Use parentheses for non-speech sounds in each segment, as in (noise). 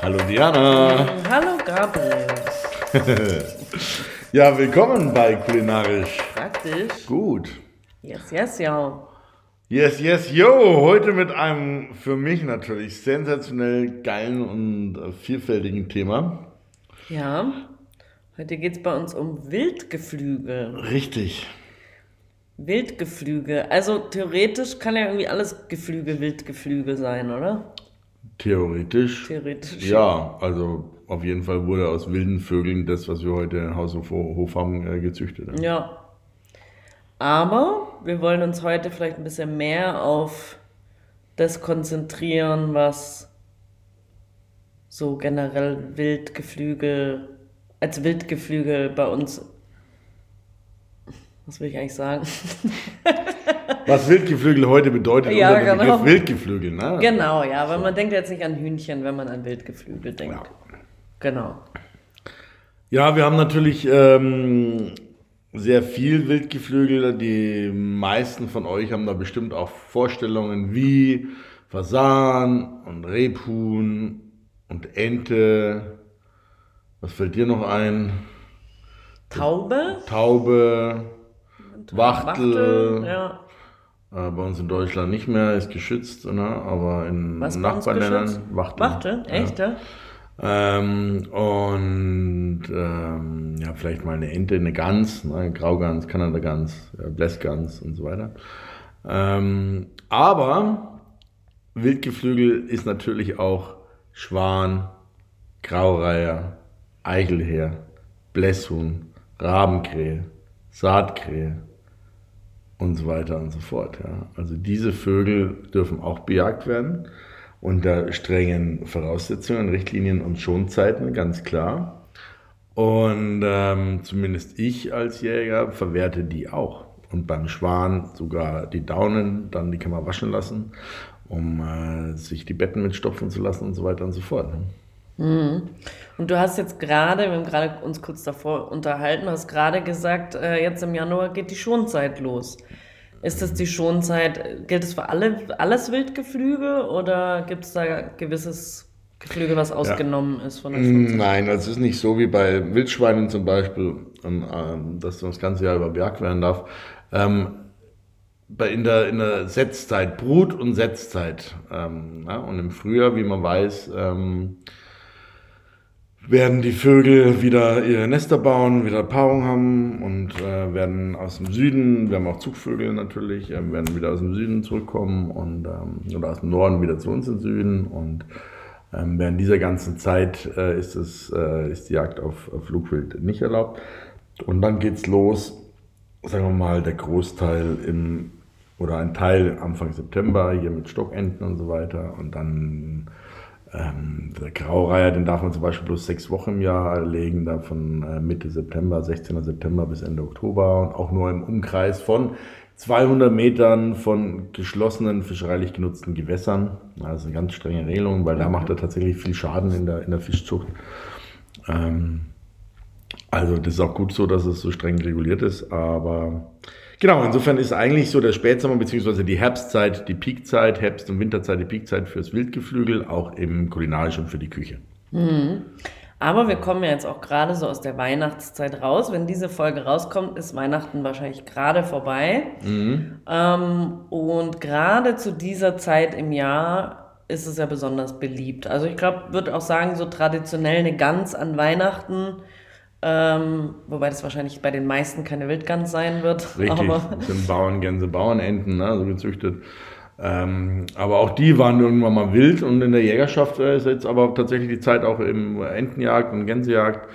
Hallo Diana. Hallo Gabriel. (laughs) ja, willkommen bei Kulinarisch. Praktisch. Gut. Yes, yes, ja. Yes, yes, yo. Heute mit einem für mich natürlich sensationell geilen und vielfältigen Thema. Ja. Heute geht es bei uns um Wildgeflügel. Richtig. Wildgeflügel. Also theoretisch kann ja irgendwie alles Geflügel Wildgeflügel sein, oder? Theoretisch. Theoretisch. Ja, also auf jeden Fall wurde aus wilden Vögeln das, was wir heute in Haus und Hof haben, äh, gezüchtet. Ja. Aber wir wollen uns heute vielleicht ein bisschen mehr auf das konzentrieren, was so generell Wildgeflügel, als Wildgeflügel bei uns, was will ich eigentlich sagen? (laughs) Was Wildgeflügel heute bedeutet Ja, unter genau. Begriff Wildgeflügel, ne? Genau, ja, weil man denkt jetzt nicht an Hühnchen, wenn man an Wildgeflügel denkt. Ja. Genau. Ja, wir haben natürlich ähm, sehr viel Wildgeflügel. Die meisten von euch haben da bestimmt auch Vorstellungen wie Fasan und Rebhuhn und Ente. Was fällt dir noch ein? Taube? Taube, Wachtel. ja. Äh, bei uns in Deutschland nicht mehr, ist geschützt, ne? aber in Was Nachbarländern geschützt? Wachtel. Wachtel? Echt, ja? Ähm, und ähm, ja, vielleicht mal eine Ente, eine Gans, ne, Graugans, Kanadagans, äh, Blässgans und so weiter. Ähm, aber Wildgeflügel ist natürlich auch Schwan, Graureiher, Eichelheer, Blässhuhn, Rabenkrähe, Saatkrähe und so weiter und so fort. Ja. Also diese Vögel dürfen auch bejagt werden unter strengen Voraussetzungen, Richtlinien und Schonzeiten, ganz klar. Und ähm, zumindest ich als Jäger verwerte die auch. Und beim Schwan sogar die Daunen, dann die kann man waschen lassen, um äh, sich die Betten mitstopfen zu lassen und so weiter und so fort. Ne? Und du hast jetzt gerade, wir haben gerade uns kurz davor unterhalten, du hast gerade gesagt, äh, jetzt im Januar geht die Schonzeit los. Ist das die Schonzeit, gilt es für alle, alles Wildgeflügel oder gibt es da gewisses Geflügel, was ausgenommen ist von der Schonzeit? Nein, das ist nicht so wie bei Wildschweinen zum Beispiel, ähm, ähm, dass das ganze Jahr über bejagt werden darf. Ähm, bei, in, der, in der Setzzeit, Brut- und Setzzeit. Ähm, ja, und im Frühjahr, wie man weiß, ähm, werden die Vögel wieder ihre Nester bauen, wieder Paarung haben und äh, werden aus dem Süden, wir haben auch Zugvögel natürlich, äh, werden wieder aus dem Süden zurückkommen und ähm, oder aus dem Norden wieder zu uns im Süden und ähm, während dieser ganzen Zeit äh, ist, es, äh, ist die Jagd auf, auf Flugwild nicht erlaubt. Und dann geht's los, sagen wir mal, der Großteil im oder ein Teil Anfang September hier mit Stockenten und so weiter und dann ähm, der Graureiher, den darf man zum Beispiel bloß sechs Wochen im Jahr legen, da von äh, Mitte September, 16. September bis Ende Oktober und auch nur im Umkreis von 200 Metern von geschlossenen fischereilich genutzten Gewässern. Das ist eine ganz strenge Regelung, weil da macht er tatsächlich viel Schaden in der, in der Fischzucht. Ähm, also das ist auch gut so, dass es so streng reguliert ist, aber genau, insofern ist eigentlich so der Spätsommer beziehungsweise die Herbstzeit die Peakzeit, Herbst- und Winterzeit die Peakzeit fürs Wildgeflügel, auch im kulinarischen für die Küche. Aber wir kommen ja jetzt auch gerade so aus der Weihnachtszeit raus. Wenn diese Folge rauskommt, ist Weihnachten wahrscheinlich gerade vorbei. Ähm, und gerade zu dieser Zeit im Jahr ist es ja besonders beliebt. Also ich glaube, würde auch sagen, so traditionell eine Gans an Weihnachten, ähm, wobei das wahrscheinlich bei den meisten keine Wildgans sein wird. (laughs) Richtig, Aber das sind Bauerngänse, Bauernenten, ne, so gezüchtet. Ähm, aber auch die waren irgendwann mal wild und in der Jägerschaft äh, ist jetzt aber tatsächlich die Zeit auch im Entenjagd und Gänsejagd.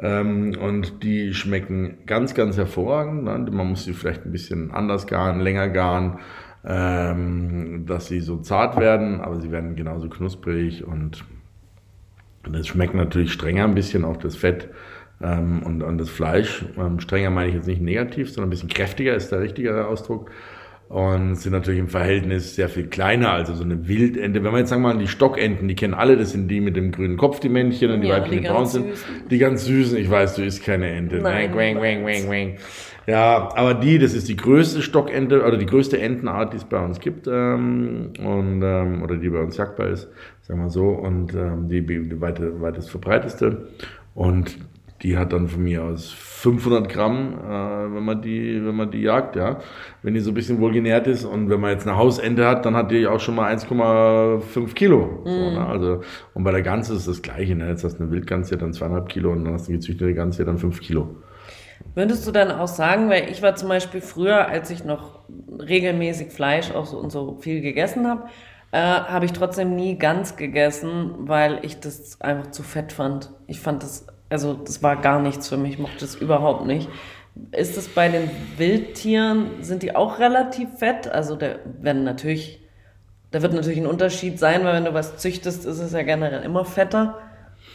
Ähm, und die schmecken ganz, ganz hervorragend. Ne? Man muss sie vielleicht ein bisschen anders garen, länger garen, ähm, dass sie so zart werden, aber sie werden genauso knusprig und das schmeckt natürlich strenger ein bisschen, auch das Fett ähm, und, und das Fleisch. Ähm, strenger meine ich jetzt nicht negativ, sondern ein bisschen kräftiger ist der richtigere Ausdruck. Und sind natürlich im Verhältnis sehr viel kleiner, also so eine Wildente. Wenn wir jetzt sagen wir mal die Stockenten, die kennen alle, das sind die mit dem grünen Kopf, die Männchen, und die Ja, Weibchen, die braun sind. süßen. Die ganz süßen, ich weiß, du isst keine Ente. Nein, Wang, wang, wang, wang. Ja, aber die, das ist die größte Stockente oder die größte Entenart, die es bei uns gibt ähm, und ähm, oder die bei uns jagdbar ist, sagen wir so, und ähm, die, die weite, weitest verbreiteste. Und die hat dann von mir aus 500 Gramm, äh, wenn man die, wenn man die jagt, ja. Wenn die so ein bisschen wohlgenährt ist und wenn man jetzt eine Hausente hat, dann hat die auch schon mal 1,5 Kilo. Mm. So, ne? Also, und bei der Gans ist das Gleiche, ne? Jetzt hast du eine Wildgans, hat dann zweieinhalb Kilo und dann hast du eine gezüchtete Gans, hat dann 5 Kilo. Würdest du dann auch sagen, weil ich war zum Beispiel früher, als ich noch regelmäßig Fleisch auch so und so viel gegessen habe, äh, habe ich trotzdem nie ganz gegessen, weil ich das einfach zu fett fand. Ich fand das also das war gar nichts für mich, ich mochte das überhaupt nicht. Ist es bei den Wildtieren, sind die auch relativ fett? Also der werden natürlich, da wird natürlich ein Unterschied sein, weil wenn du was züchtest, ist es ja generell immer fetter,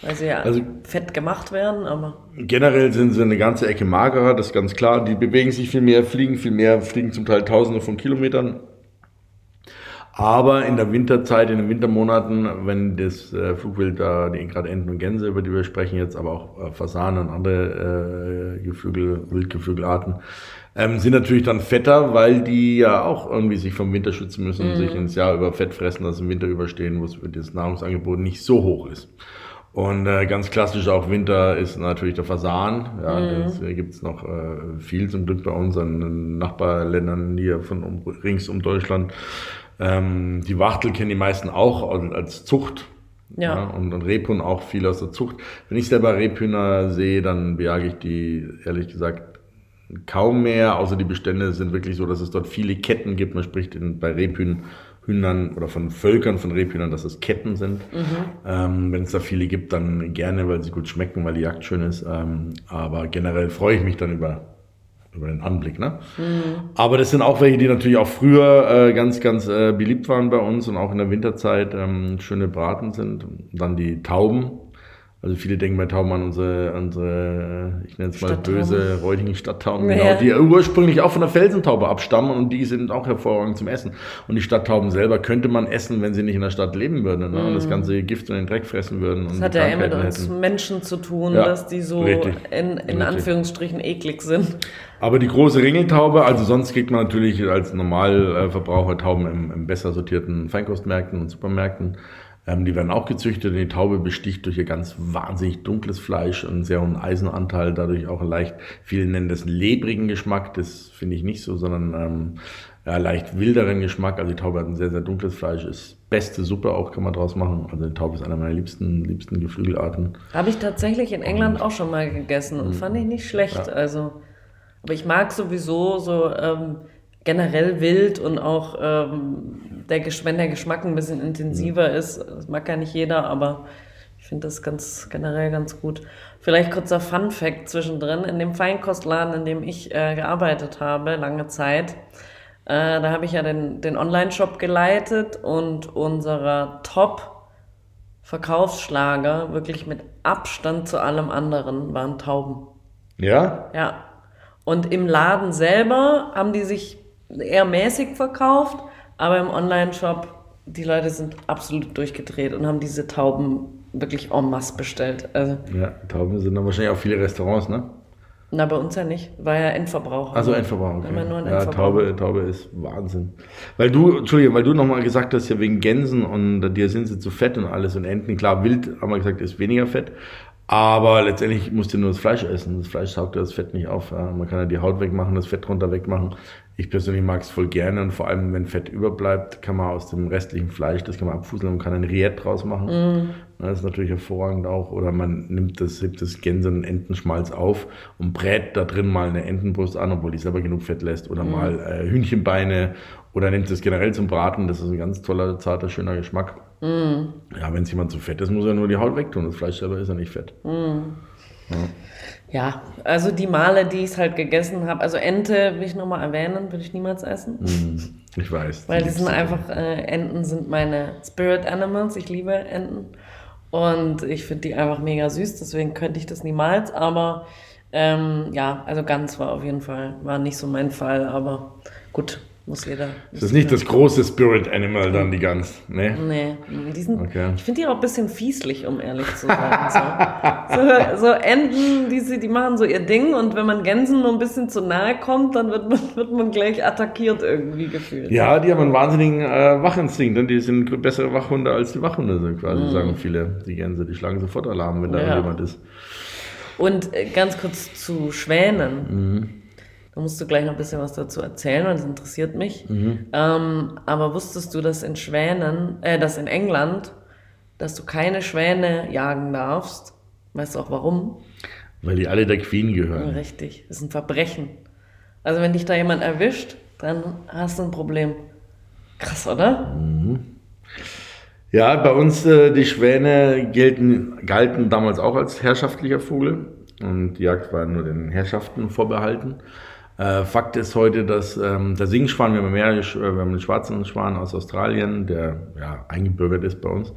weil sie ja also, fett gemacht werden, aber. Generell sind sie eine ganze Ecke magerer, das ist ganz klar. Die bewegen sich viel mehr, fliegen viel mehr, fliegen zum Teil tausende von Kilometern. Aber in der Winterzeit, in den Wintermonaten, wenn das äh, Flugwild da, die gerade Enten und Gänse, über die wir sprechen jetzt, aber auch äh, Fasanen und andere äh, Geflügel, Wildgeflügelarten, ähm, sind natürlich dann fetter, weil die ja auch irgendwie sich vom Winter schützen müssen und mhm. sich ins Jahr über Fett fressen, dass im Winter überstehen, wo das Nahrungsangebot nicht so hoch ist. Und äh, ganz klassisch auch Winter ist natürlich der Fasan. Ja, mhm. das äh, gibt's noch äh, viel zum Glück bei uns an Nachbarländern hier von um, rings um Deutschland. Ähm, die Wachtel kennen die meisten auch als Zucht. Ja. ja. und, und Rebhuhn auch viel aus der Zucht. Wenn ich selber Rebhühner sehe, dann bejage ich die ehrlich gesagt kaum mehr, außer die Bestände sind wirklich so, dass es dort viele Ketten gibt. Man spricht in, bei Rebhühnern Hühnern oder von Völkern von Rebhühnern, dass es Ketten sind. Mhm. Ähm, Wenn es da viele gibt, dann gerne, weil sie gut schmecken, weil die Jagd schön ist. Ähm, aber generell freue ich mich dann über über den Anblick. Ne? Mhm. Aber das sind auch welche, die natürlich auch früher äh, ganz, ganz äh, beliebt waren bei uns und auch in der Winterzeit ähm, schöne Braten sind. Und dann die Tauben, also viele denken bei Tauben an unsere, unsere ich nenne es mal böse, räudigen Stadttauben, ja. genau, die ursprünglich auch von der Felsentaube abstammen und die sind auch hervorragend zum Essen. Und die Stadttauben selber könnte man essen, wenn sie nicht in der Stadt leben würden ne? und das mm. ganze Gift und den Dreck fressen würden. Das hat ja eher mit uns hätten. Menschen zu tun, ja, dass die so richtig, in, in Anführungsstrichen eklig sind. Aber die große Ringeltaube, also sonst kriegt man natürlich als Normalverbraucher Tauben im, im besser sortierten Feinkostmärkten und Supermärkten. Ähm, die werden auch gezüchtet und die Taube besticht durch ihr ganz wahnsinnig dunkles Fleisch und einen sehr hohen Eisenanteil, dadurch auch leicht, viele nennen das lebrigen Geschmack, das finde ich nicht so, sondern ähm, ja, leicht wilderen Geschmack. Also die Taube hat ein sehr, sehr dunkles Fleisch, ist beste Suppe auch, kann man draus machen. Also die Taube ist einer meiner liebsten, liebsten Geflügelarten. Habe ich tatsächlich in England auch schon mal gegessen und mh. fand ich nicht schlecht. Ja. Also, aber ich mag sowieso so ähm, generell wild und auch ähm, der, wenn der Geschmack ein bisschen intensiver mhm. ist, das mag ja nicht jeder, aber ich finde das ganz generell ganz gut. Vielleicht kurzer Fun Fact zwischendrin. In dem Feinkostladen, in dem ich äh, gearbeitet habe, lange Zeit, äh, da habe ich ja den, den Online-Shop geleitet und unserer Top-Verkaufsschlager, wirklich mit Abstand zu allem anderen, waren Tauben. Ja? Ja. Und im Laden selber haben die sich eher mäßig verkauft, aber im Online-Shop, die Leute sind absolut durchgedreht und haben diese Tauben wirklich en masse bestellt. Also, ja, Tauben sind dann wahrscheinlich auch viele Restaurants, ne? Na, bei uns ja nicht. War ja Endverbraucher. Also Endverbraucher. Okay. Immer nur ein ja, Taube, Taube ist Wahnsinn. Weil du, Entschuldigung, weil du nochmal gesagt hast, ja wegen Gänsen und dir sind sie zu fett und alles und Enten, klar, wild, haben wir gesagt, ist weniger fett. Aber letztendlich musst du nur das Fleisch essen. Das Fleisch saugt das Fett nicht auf. Man kann ja die Haut wegmachen, das Fett runter wegmachen. Ich persönlich mag es voll gerne und vor allem, wenn Fett überbleibt, kann man aus dem restlichen Fleisch, das kann man abfuseln und kann ein Riet draus machen. Mm. Das ist natürlich hervorragend auch. Oder man nimmt das, hebt das Gänse- und Entenschmalz auf und brät da drin mal eine Entenbrust an, obwohl die selber genug Fett lässt. Oder mm. mal äh, Hühnchenbeine oder nimmt es generell zum Braten. Das ist ein ganz toller, zarter, schöner Geschmack. Mm. Ja, wenn es jemand zu fett ist, muss er nur die Haut wegtun. Das Fleisch selber ist ja nicht fett. Mm. Ja. ja. also die Male, die ich halt gegessen habe, also Ente will ich nochmal erwähnen, würde ich niemals essen. Mm. Ich weiß. Weil die sind einfach, äh, Enten sind meine Spirit Animals. Ich liebe Enten. Und ich finde die einfach mega süß, deswegen könnte ich das niemals. Aber ähm, ja, also ganz war auf jeden Fall, war nicht so mein Fall, aber gut, Muss jeder. Das ist nicht das große Spirit Animal dann, die Gans. Ne? Nee, die sind, okay. ich finde die auch ein bisschen fieslich, um ehrlich zu sein. So, so, so Enten, die, die machen so ihr Ding und wenn man Gänsen nur ein bisschen zu nahe kommt, dann wird man, (laughs) wird man gleich attackiert irgendwie gefühlt. Ja, die haben einen wahnsinnigen äh, Wachinstinkt und die sind bessere Wachhunde als die Wachhunde, so quasi, mm. sagen viele. Die Gänse, die schlagen sofort Alarm, wenn da ja. jemand ist. Und äh, ganz kurz zu Schwänen. Mhm. Da musst du gleich noch ein bisschen was dazu erzählen, weil das interessiert mich. Mhm. Ähm, aber wusstest du, dass in Schwänen, äh, dass in England, dass du keine Schwäne jagen darfst? Weißt du auch warum? Weil die alle der Queen gehören. Ja, richtig, das ist ein Verbrechen. Also wenn dich da jemand erwischt, dann hast du ein Problem. Krass, oder? Mhm. Ja, bei uns äh, die Schwäne gelten, galten damals auch als herrschaftlicher Vogel und die Jagd war nur den Herrschaften vorbehalten. Äh, Fakt ist heute, dass ähm, der Singschwan, wir haben mehrere, äh, wir haben einen schwarzen Schwan aus Australien, der ja, eingebürgert ist bei uns.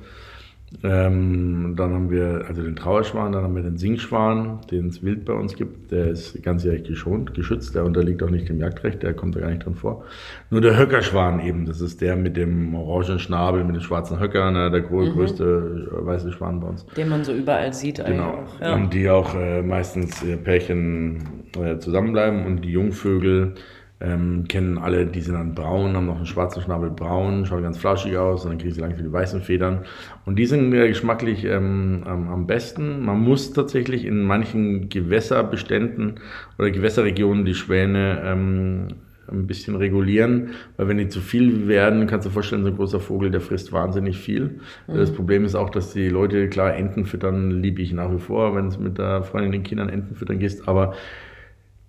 Ähm, dann haben wir also den Trauerschwan, dann haben wir den Singschwan, den es wild bei uns gibt. Der ist ganzjährig geschont, geschützt, der unterliegt auch nicht dem Jagdrecht, der kommt da gar nicht drin vor. Nur der Höckerschwan eben, das ist der mit dem orangen Schnabel, mit dem schwarzen Höcker, ne, der mhm. größte mhm. weiße Schwan bei uns. Den man so überall sieht eigentlich. Genau. Auch, ja. Und die auch äh, meistens äh, Pärchen äh, zusammenbleiben und die Jungvögel ähm, kennen alle, die sind dann braun, haben noch einen schwarzen Schnabel braun, schauen ganz flauschig aus und dann kriegen sie langsam die weißen Federn. Und die sind äh, geschmacklich ähm, am besten. Man muss tatsächlich in manchen Gewässerbeständen oder Gewässerregionen die Schwäne ähm, ein bisschen regulieren, weil wenn die zu viel werden, kannst du dir vorstellen, so ein großer Vogel, der frisst wahnsinnig viel. Mhm. Das Problem ist auch, dass die Leute, klar, Enten füttern liebe ich nach wie vor, wenn es mit der Freundin den Kindern Enten füttern gehst, aber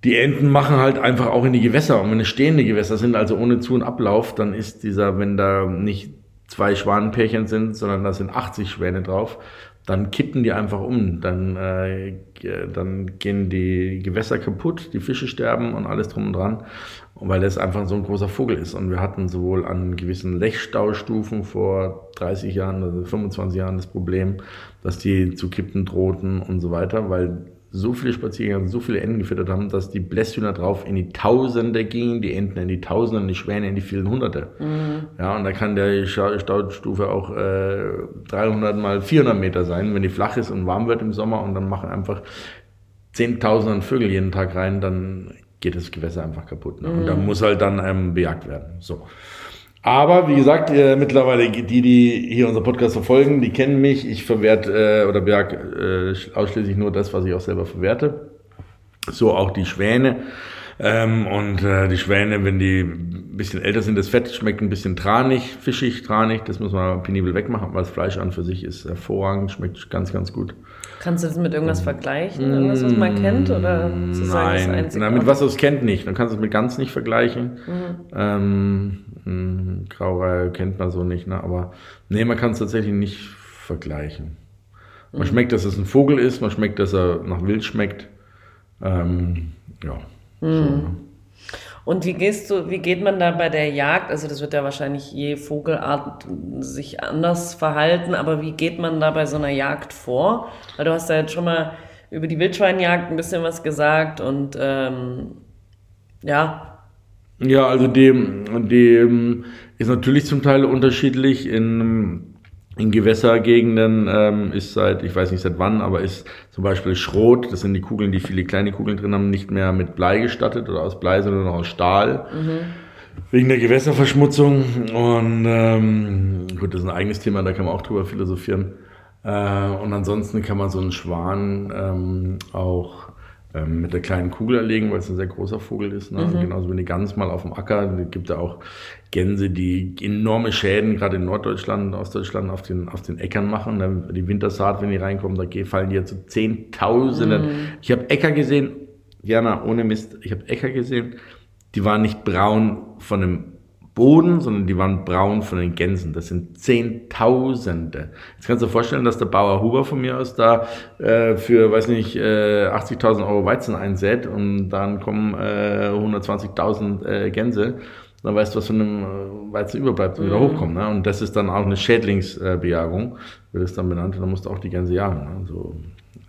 die Enten machen halt einfach auch in die Gewässer. Und wenn es stehende Gewässer sind, also ohne Zu- und Ablauf, dann ist dieser, wenn da nicht zwei Schwanenpärchen sind, sondern da sind 80 Schwäne drauf, dann kippen die einfach um. Dann, äh, dann gehen die Gewässer kaputt, die Fische sterben und alles drum und dran, weil das einfach so ein großer Vogel ist. Und wir hatten sowohl an gewissen Lechstaustufen vor 30 Jahren, also 25 Jahren das Problem, dass die zu kippen drohten und so weiter, weil so viele Spaziergänger, so viele Enten gefüttert haben, dass die Blässhühner drauf in die Tausende gingen, die Enten in die Tausende und die Schwäne in die vielen Hunderte. Mhm. Ja, und da kann der Staustufe auch äh, 300 mal 400 Meter sein, wenn die flach ist und warm wird im Sommer und dann machen einfach Zehntausende Vögel jeden Tag rein, dann geht das Gewässer einfach kaputt. Ne? Mhm. Und da muss halt dann ähm, bejagt werden. So. Aber wie gesagt, äh, mittlerweile die, die hier unser Podcast verfolgen, die kennen mich. Ich verwerte äh, oder berg äh, ausschließlich nur das, was ich auch selber verwerte. So auch die Schwäne. Ähm, und äh, die Schwäne, wenn die ein bisschen älter sind, das Fett schmeckt ein bisschen tranig, fischig, tranig. Das muss man penibel wegmachen, weil das Fleisch an für sich ist hervorragend, schmeckt ganz, ganz gut. Kannst du das mit irgendwas vergleichen? Irgendwas, was man kennt? Oder Nein, Nein mit was du es kennt nicht. Dann kannst du es mit ganz nicht vergleichen. Mhm. Ähm, hm, Graureihe kennt man so nicht, ne? aber nee, man kann es tatsächlich nicht vergleichen. Man mhm. schmeckt, dass es ein Vogel ist, man schmeckt, dass er nach Wild schmeckt. Ähm, ja. Mhm. So, ne? Und wie gehst du, wie geht man da bei der Jagd? Also das wird ja wahrscheinlich je Vogelart sich anders verhalten, aber wie geht man da bei so einer Jagd vor? Weil du hast ja jetzt schon mal über die Wildschweinjagd ein bisschen was gesagt und ähm, ja, ja, also dem, dem ist natürlich zum Teil unterschiedlich. In, in Gewässergegenden ähm, ist seit, ich weiß nicht seit wann, aber ist zum Beispiel Schrot, das sind die Kugeln, die viele kleine Kugeln drin haben, nicht mehr mit Blei gestattet oder aus Blei, sondern aus Stahl. Mhm. Wegen der Gewässerverschmutzung. Und ähm, gut, das ist ein eigenes Thema, da kann man auch drüber philosophieren. Äh, und ansonsten kann man so einen Schwan ähm, auch ähm, mit der kleinen Kugel erlegen, weil es ein sehr großer Vogel ist. Ne? Mhm. Genauso wie die Gans mal auf dem Acker. Es gibt ja auch Gänse, die enorme Schäden, gerade in Norddeutschland und Ostdeutschland, auf den, auf den Äckern machen. Ne? Die Wintersaat, wenn die reinkommen, da fallen die ja zu Zehntausenden. Mhm. Ich habe Äcker gesehen, Jana, ohne Mist, ich habe Äcker gesehen, die waren nicht braun von einem Boden, sondern die waren braun von den Gänsen. Das sind Zehntausende. Jetzt kannst du dir vorstellen, dass der Bauer Huber von mir aus da äh, für, weiß nicht, äh, 80.000 Euro Weizen einsät und dann kommen äh, 120.000 äh, Gänse. Dann weißt du, was von einem äh, Weizen überbleibt und wieder mhm. hochkommt. Ne? Und das ist dann auch eine Schädlingsbejagung, wird es dann benannt. Und dann musst du auch die Gänse jagen. Ne? So.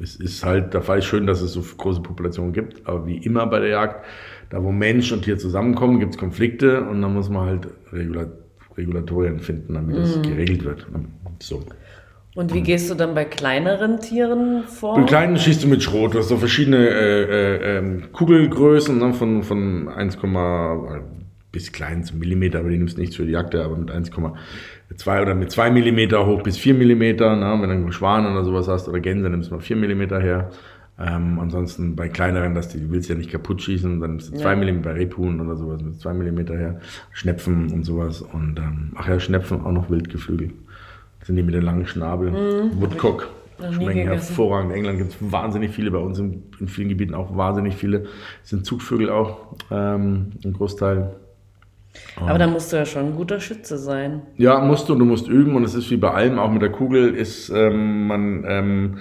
Es ist halt, da war es schön, dass es so große Populationen gibt, aber wie immer bei der Jagd, da wo Mensch und Tier zusammenkommen, gibt es Konflikte und dann muss man halt Regula Regulatorien finden, damit mhm. das geregelt wird. So. Und wie gehst du dann bei kleineren Tieren vor? Bei kleinen schießt du mit Schrot. Du hast so verschiedene äh, äh, ähm, Kugelgrößen ne, von, von 1, bis klein zum Millimeter, aber die nimmst du nicht für die Jagd, aber mit 1,2 oder mit 2 Millimeter hoch bis 4 Millimeter. Ne, wenn du einen Schwan oder sowas hast oder Gänse, nimmst du mal 4 Millimeter her. Ähm, ansonsten bei kleineren, dass die, die willst ja nicht kaputt schießen, dann nimmst du 2 ja. Millimeter bei Rebhuhn oder sowas mit 2 Millimeter her. Schnepfen und sowas. Und ähm, ach ja, Schnepfen auch noch Wildgeflügel. Das sind die mit den langen Schnabel. Mhm. Woodcock. Schmecken hervorragend. In England gibt es wahnsinnig viele, bei uns in, in, vielen Gebieten auch wahnsinnig viele. Das sind Zugvögel auch, ähm, ein Großteil. Aber da musst du ja schon ein guter Schütze sein. Ja, musst du, du musst üben und es ist wie bei allem, auch mit der Kugel ist ähm, man ähm,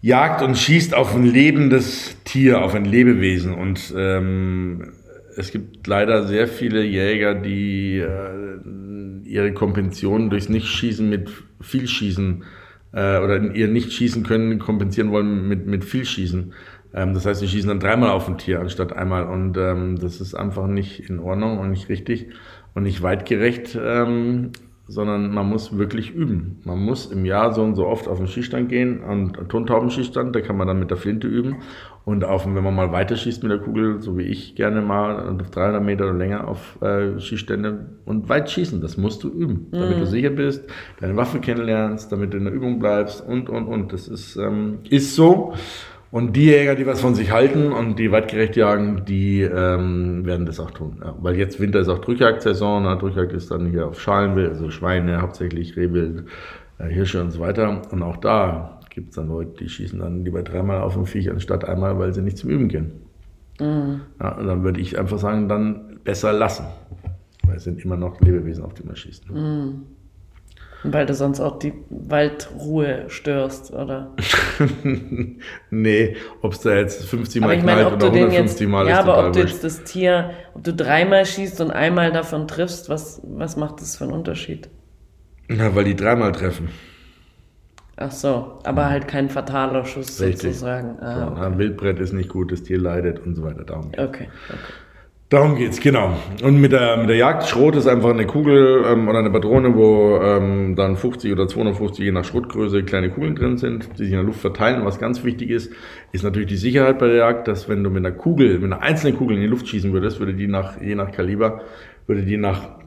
jagt und schießt auf ein lebendes Tier, auf ein Lebewesen und ähm, es gibt leider sehr viele Jäger, die äh, ihre Kompension durchs Nichtschießen mit viel Schießen äh, oder ihr Nichtschießen können kompensieren wollen mit, mit viel Schießen. Ähm, das heißt, sie schießen dann dreimal auf ein Tier anstatt einmal und ähm, das ist einfach nicht in Ordnung und nicht richtig und nicht weitgerecht, ähm, sondern man muss wirklich üben. Man muss im Jahr so und so oft auf den Schießstand gehen, an Tontaubenschießstand, da kann man dann mit der Flinte üben und auf, wenn man mal weiter schießt mit der Kugel, so wie ich gerne mal auf 300 Meter oder länger auf äh, Schießstände und weit schießen, das musst du üben, damit mhm. du sicher bist, deine Waffe kennenlernst, damit du in der Übung bleibst und, und, und. Das ist, ähm, ist so. Und die Jäger, die was von sich halten und die weitgerecht jagen, die ähm, werden das auch tun. Ja. Weil jetzt Winter ist auch Drückjagdsaison. Ne? Drückjagd ist dann hier auf Schalenwild, also Schweine, hauptsächlich Rehwild, äh, Hirsche und so weiter. Und auch da gibt es dann Leute, die schießen dann lieber dreimal auf ein Viech anstatt einmal, weil sie nicht zum Üben gehen. Mhm. Ja, und dann würde ich einfach sagen, dann besser lassen. Weil es sind immer noch Lebewesen, auf die man schießt. Mhm. Weil du sonst auch die Waldruhe störst, oder? (laughs) nee, ob es da jetzt 50 Mal knallt oder 150 jetzt, Mal ja, ist. Ja, aber ob du jetzt das Tier, ob du dreimal schießt und einmal davon triffst, was, was macht das für einen Unterschied? Na, weil die dreimal treffen. Ach so, aber halt kein fataler Schuss Richtig. sozusagen. Ah, ja, okay. Ein Wildbrett ist nicht gut, das Tier leidet und so weiter. Darum okay, okay. Darum geht's, genau. Und mit der, mit der Jagd, Schrot ist einfach eine Kugel ähm, oder eine Patrone, wo ähm, dann 50 oder 250 je nach Schrotgröße kleine Kugeln drin sind, die sich in der Luft verteilen. Und was ganz wichtig ist, ist natürlich die Sicherheit bei der Jagd, dass wenn du mit einer Kugel, mit einer einzelnen Kugel in die Luft schießen würdest, würde die nach, je nach Kaliber, würde die nach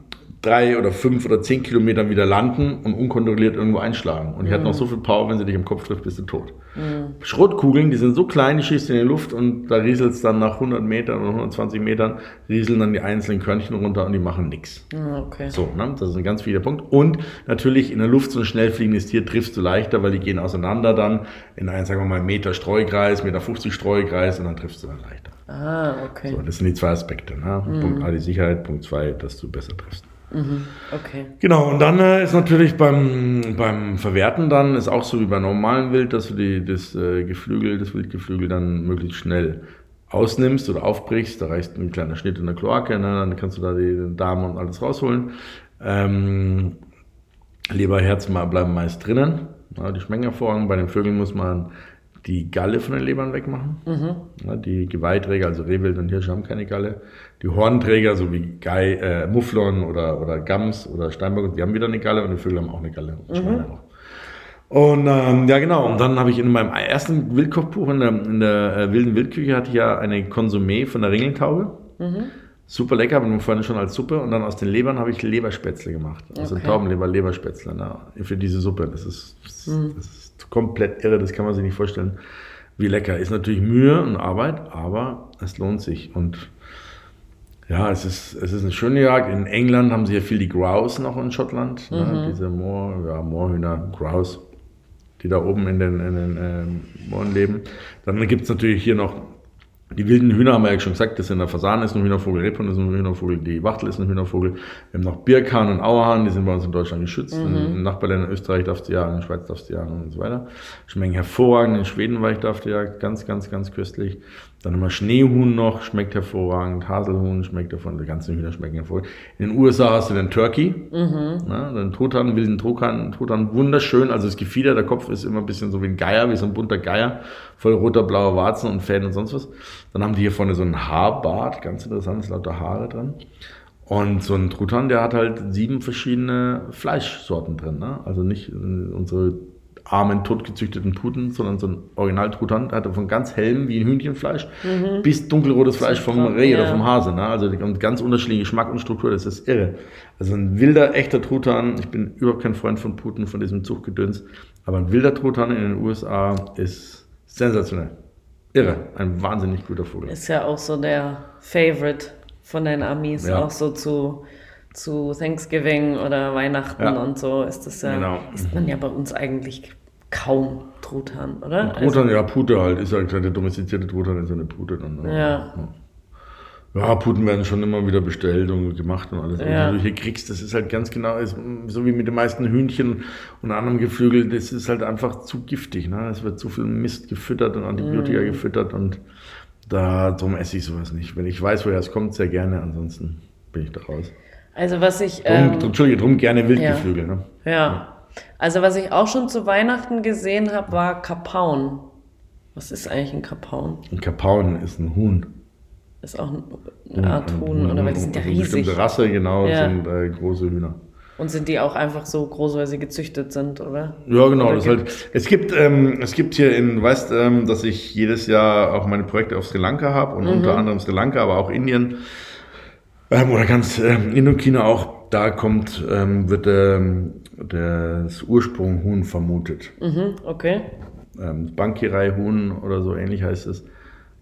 drei oder fünf oder zehn Kilometern wieder landen und unkontrolliert irgendwo einschlagen. Und die mhm. hat noch so viel Power, wenn sie dich im Kopf trifft, bist du tot. Mhm. Schrotkugeln, die sind so klein, die schießt in die Luft und da rieselt es dann nach 100 Metern oder 120 Metern, rieseln dann die einzelnen Körnchen runter und die machen nichts. Mhm, okay. So, ne? das ist ein ganz wichtiger Punkt. Und natürlich in der Luft so ein schnell fliegendes Tier triffst du leichter, weil die gehen auseinander dann in einen, sagen wir mal, Meter Streukreis, Meter 50 Streukreis und dann triffst du dann leichter. Ah, okay. So, das sind die zwei Aspekte. Ne? Mhm. Punkt A, die Sicherheit, Punkt zwei, dass du besser triffst. Mhm, okay. Genau, und dann äh, ist natürlich beim, beim Verwerten dann, ist auch so wie bei normalem Wild, dass du die, das äh, Geflügel, das Wildgeflügel dann möglichst schnell ausnimmst oder aufbrichst. Da reicht ein kleiner Schnitt in der Kloake, ne? dann kannst du da die Darm und alles rausholen. Ähm, Leber, Herz bleiben meist drinnen. Ja, die schmecken hervorragend. Bei den Vögeln muss man die Galle von den Lebern wegmachen. Mhm. Ja, die Geweihträger, also Rehwild und Hirsche haben keine Galle. Die Hornträger, so wie Gei, äh, Mufflon oder, oder Gams oder Steinbock, die haben wieder eine Galle und die Vögel haben auch eine Galle. Mhm. Und ähm, ja, genau. Und dann habe ich in meinem ersten Wildkochbuch in der, in der äh, wilden Wildküche hatte ich ja eine Konsumé von der Ringeltaube. Mhm. Super lecker, aber vorhin schon als Suppe. Und dann aus den Lebern habe ich Leberspätzle gemacht. Aus okay. den Taubenleber Leberspätzle na, für diese Suppe. Das ist, das, mhm. das ist komplett irre, das kann man sich nicht vorstellen, wie lecker. Ist natürlich Mühe und Arbeit, aber es lohnt sich. Und ja, es ist, es ist eine schöne Jagd. In England haben sie ja viel die Grouse noch in Schottland. Ne? Mhm. Ne? Diese Moor, ja, Moorhühner, Grouse, die da oben in den, in den äh, Mooren leben. Dann gibt es natürlich hier noch die wilden Hühner, haben wir ja schon gesagt, das sind der Fasan ist ein Hühnervogel, Rebhund ist ein Hühnervogel, die Wachtel ist ein Hühnervogel. Wir haben noch Birkhahn und Auerhahn, die sind bei uns in Deutschland geschützt. Mhm. In Nachbarländern Österreich darfst du jagen, in Schweiz darfst du jagen und so weiter. Schmecken hervorragend, in Schweden war ich darf du jagen, ganz, ganz, ganz köstlich. Dann haben wir Schneehuhn noch, schmeckt hervorragend. Haselhuhn schmeckt davon, die ganzen Hühner schmecken hervorragend. In den USA hast du den Turkey, mhm. ja, den Truthahn, wilden Truthahn, Truthahn, wunderschön. Also das Gefieder, der Kopf ist immer ein bisschen so wie ein Geier, wie so ein bunter Geier, voll roter, blauer Warzen und Fäden und sonst was. Dann haben die hier vorne so einen Haarbart, ganz interessant, ist lauter Haare dran. Und so ein Truthahn, der hat halt sieben verschiedene Fleischsorten drin. Ne? Also nicht äh, unsere armen, totgezüchteten Puten, sondern so ein Original-Truthahn, hatte von ganz hellem wie ein Hühnchenfleisch mhm. bis dunkelrotes Fleisch vom Reh ja. oder vom Hase. Ne? Also ganz unterschiedliche Geschmack und Struktur, das ist irre. Also ein wilder, echter Truthahn, ich bin überhaupt kein Freund von Puten, von diesem Zuchtgedöns, aber ein wilder Truthahn in den USA ist sensationell. Irre, ein wahnsinnig guter Vogel. Ist ja auch so der Favorite von den Amis, ja. auch so zu zu Thanksgiving oder Weihnachten ja. und so ist das ja, genau. isst man ja bei uns eigentlich kaum Truthahn, oder? Truthahn, also, ja, Pute halt, ist halt der domestizierte Truthahn ist eine Pute dann. Ne? Ja. ja. Puten werden schon immer wieder bestellt und gemacht und alles. Ja. Also hier kriegst, das ist halt ganz genau, ist, so wie mit den meisten Hühnchen und anderem Geflügel, das ist halt einfach zu giftig. Ne? Es wird zu viel Mist gefüttert und Antibiotika mm. gefüttert und darum esse ich sowas nicht. Wenn ich weiß, woher es kommt, sehr gerne, ansonsten bin ich da raus. Also was ich... Drum, ähm, Entschuldige, drum gerne Wildgeflügel. Ja. Ne? ja. ja. Also was ich auch schon zu Weihnachten gesehen habe, war Kapaun. Was ist eigentlich ein Kapaun? Ein Kapaun ist ein Huhn. Ist auch eine Art Huhn, Huhn oder? Weil die sind ja riesig. Eine bestimmte Rasse, genau, ja. sind äh, große Hühner. Und sind die auch einfach so groß, weil sie gezüchtet sind, oder? Ja, genau. Oder das halt, es, gibt, ähm, es gibt hier in, weißt ähm, dass ich jedes Jahr auch meine Projekte auf Sri Lanka habe und mhm. unter anderem Sri Lanka, aber auch Indien. Ähm, oder ganz ähm, Indochina auch, da kommt, ähm, wird ähm, das Ursprung Huhn vermutet. Mhm, okay. Ähm, Bankirei-Huhn oder so ähnlich heißt es,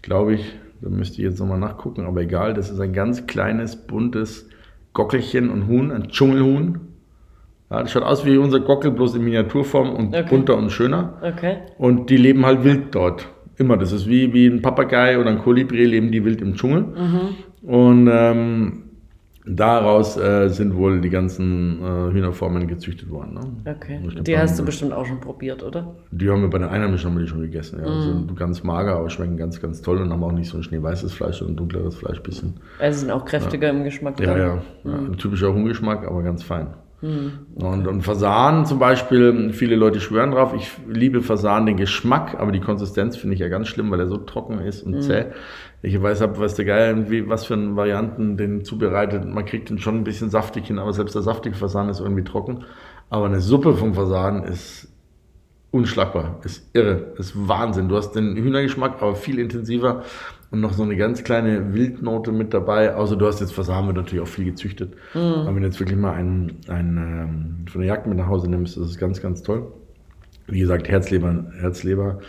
glaube ich. Da müsste ich jetzt nochmal nachgucken, aber egal. Das ist ein ganz kleines, buntes Gockelchen und Huhn, ein Dschungelhuhn. Ja, das schaut aus wie unser Gockel, bloß in Miniaturform und okay. bunter und schöner. Okay. Und die leben halt wild dort. Immer. Das ist wie, wie ein Papagei oder ein Kolibri, leben die wild im Dschungel. Mhm. Und ähm, daraus äh, sind wohl die ganzen äh, Hühnerformen gezüchtet worden. Ne? Okay. Die hast du bestimmt auch schon probiert, oder? Die haben wir bei den Einheimischen haben wir die schon gegessen. Ja. Mm. Also ganz mager, aber schmecken ganz, ganz toll und haben auch nicht so ein schneeweißes Fleisch, sondern ein dunkleres Fleisch bisschen. Also sind auch kräftiger ja. im Geschmack. Ja, ja. Mm. ja. Ein typischer Huhngeschmack, aber ganz fein. Mhm. Und, und Fasan zum Beispiel, viele Leute schwören drauf. Ich liebe Fasan, den Geschmack, aber die Konsistenz finde ich ja ganz schlimm, weil er so trocken ist und mhm. zäh. Ich weiß, hab, was der Geil, wie, was für Varianten den zubereitet. Man kriegt den schon ein bisschen saftig hin, aber selbst der saftige Fasan ist irgendwie trocken. Aber eine Suppe vom Fasan ist unschlagbar, ist irre, ist Wahnsinn. Du hast den Hühnergeschmack, aber viel intensiver und noch so eine ganz kleine Wildnote mit dabei. Außer du hast jetzt Fasan wird natürlich auch viel gezüchtet. Mhm. Aber wenn du jetzt wirklich mal einen, einen ähm, von der Jagd mit nach Hause nimmst, das ist ganz, ganz toll. Wie gesagt, Herzleber, Herzleber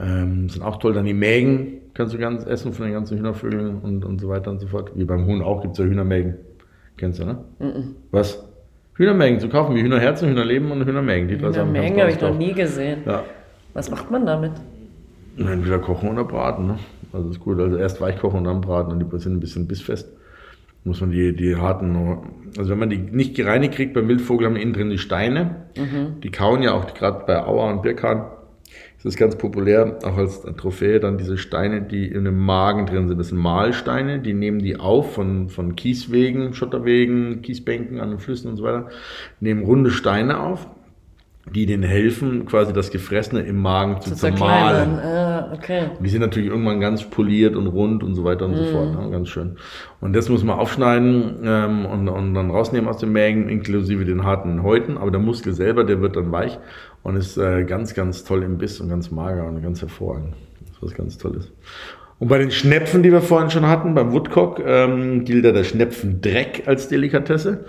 ähm, sind auch toll. Dann die Mägen kannst du ganz essen von den ganzen Hühnervögeln und, und so weiter und so fort. Wie beim Huhn auch gibt es ja Hühnermägen. Kennst du, ne? Mhm. Was? Hühnermägen zu kaufen, wie Hühnerherzen, Hühnerleben und Hühnermägen. Die Hühnermägen habe ich noch nie gesehen. Ja. Was macht man damit? Entweder kochen oder braten. Ne? Also ist gut. Also erst weich kochen und dann braten und die sind ein bisschen bissfest. Muss man die, die harten, also wenn man die nicht gereinigt kriegt, beim Wildvogel haben wir innen drin die Steine. Mhm. Die kauen ja auch gerade bei Auer und Birkhahn. Das ist ganz populär, auch als Trophäe, dann diese Steine, die in dem Magen drin sind. Das sind Mahlsteine, die nehmen die auf von, von Kieswegen, Schotterwegen, Kiesbänken an den Flüssen und so weiter, nehmen runde Steine auf die denen helfen, quasi das Gefressene im Magen zu, zu zermahlen. Ah, okay. Und die sind natürlich irgendwann ganz poliert und rund und so weiter und mm. so fort. Ne? Ganz schön. Und das muss man aufschneiden ähm, und, und dann rausnehmen aus den Mägen, inklusive den harten Häuten. Aber der Muskel selber, der wird dann weich und ist äh, ganz, ganz toll im Biss und ganz mager und ganz hervorragend. Das ist was ganz Tolles. Und bei den Schnepfen, die wir vorhin schon hatten, beim Woodcock, ähm, gilt ja der Schnepfendreck als Delikatesse.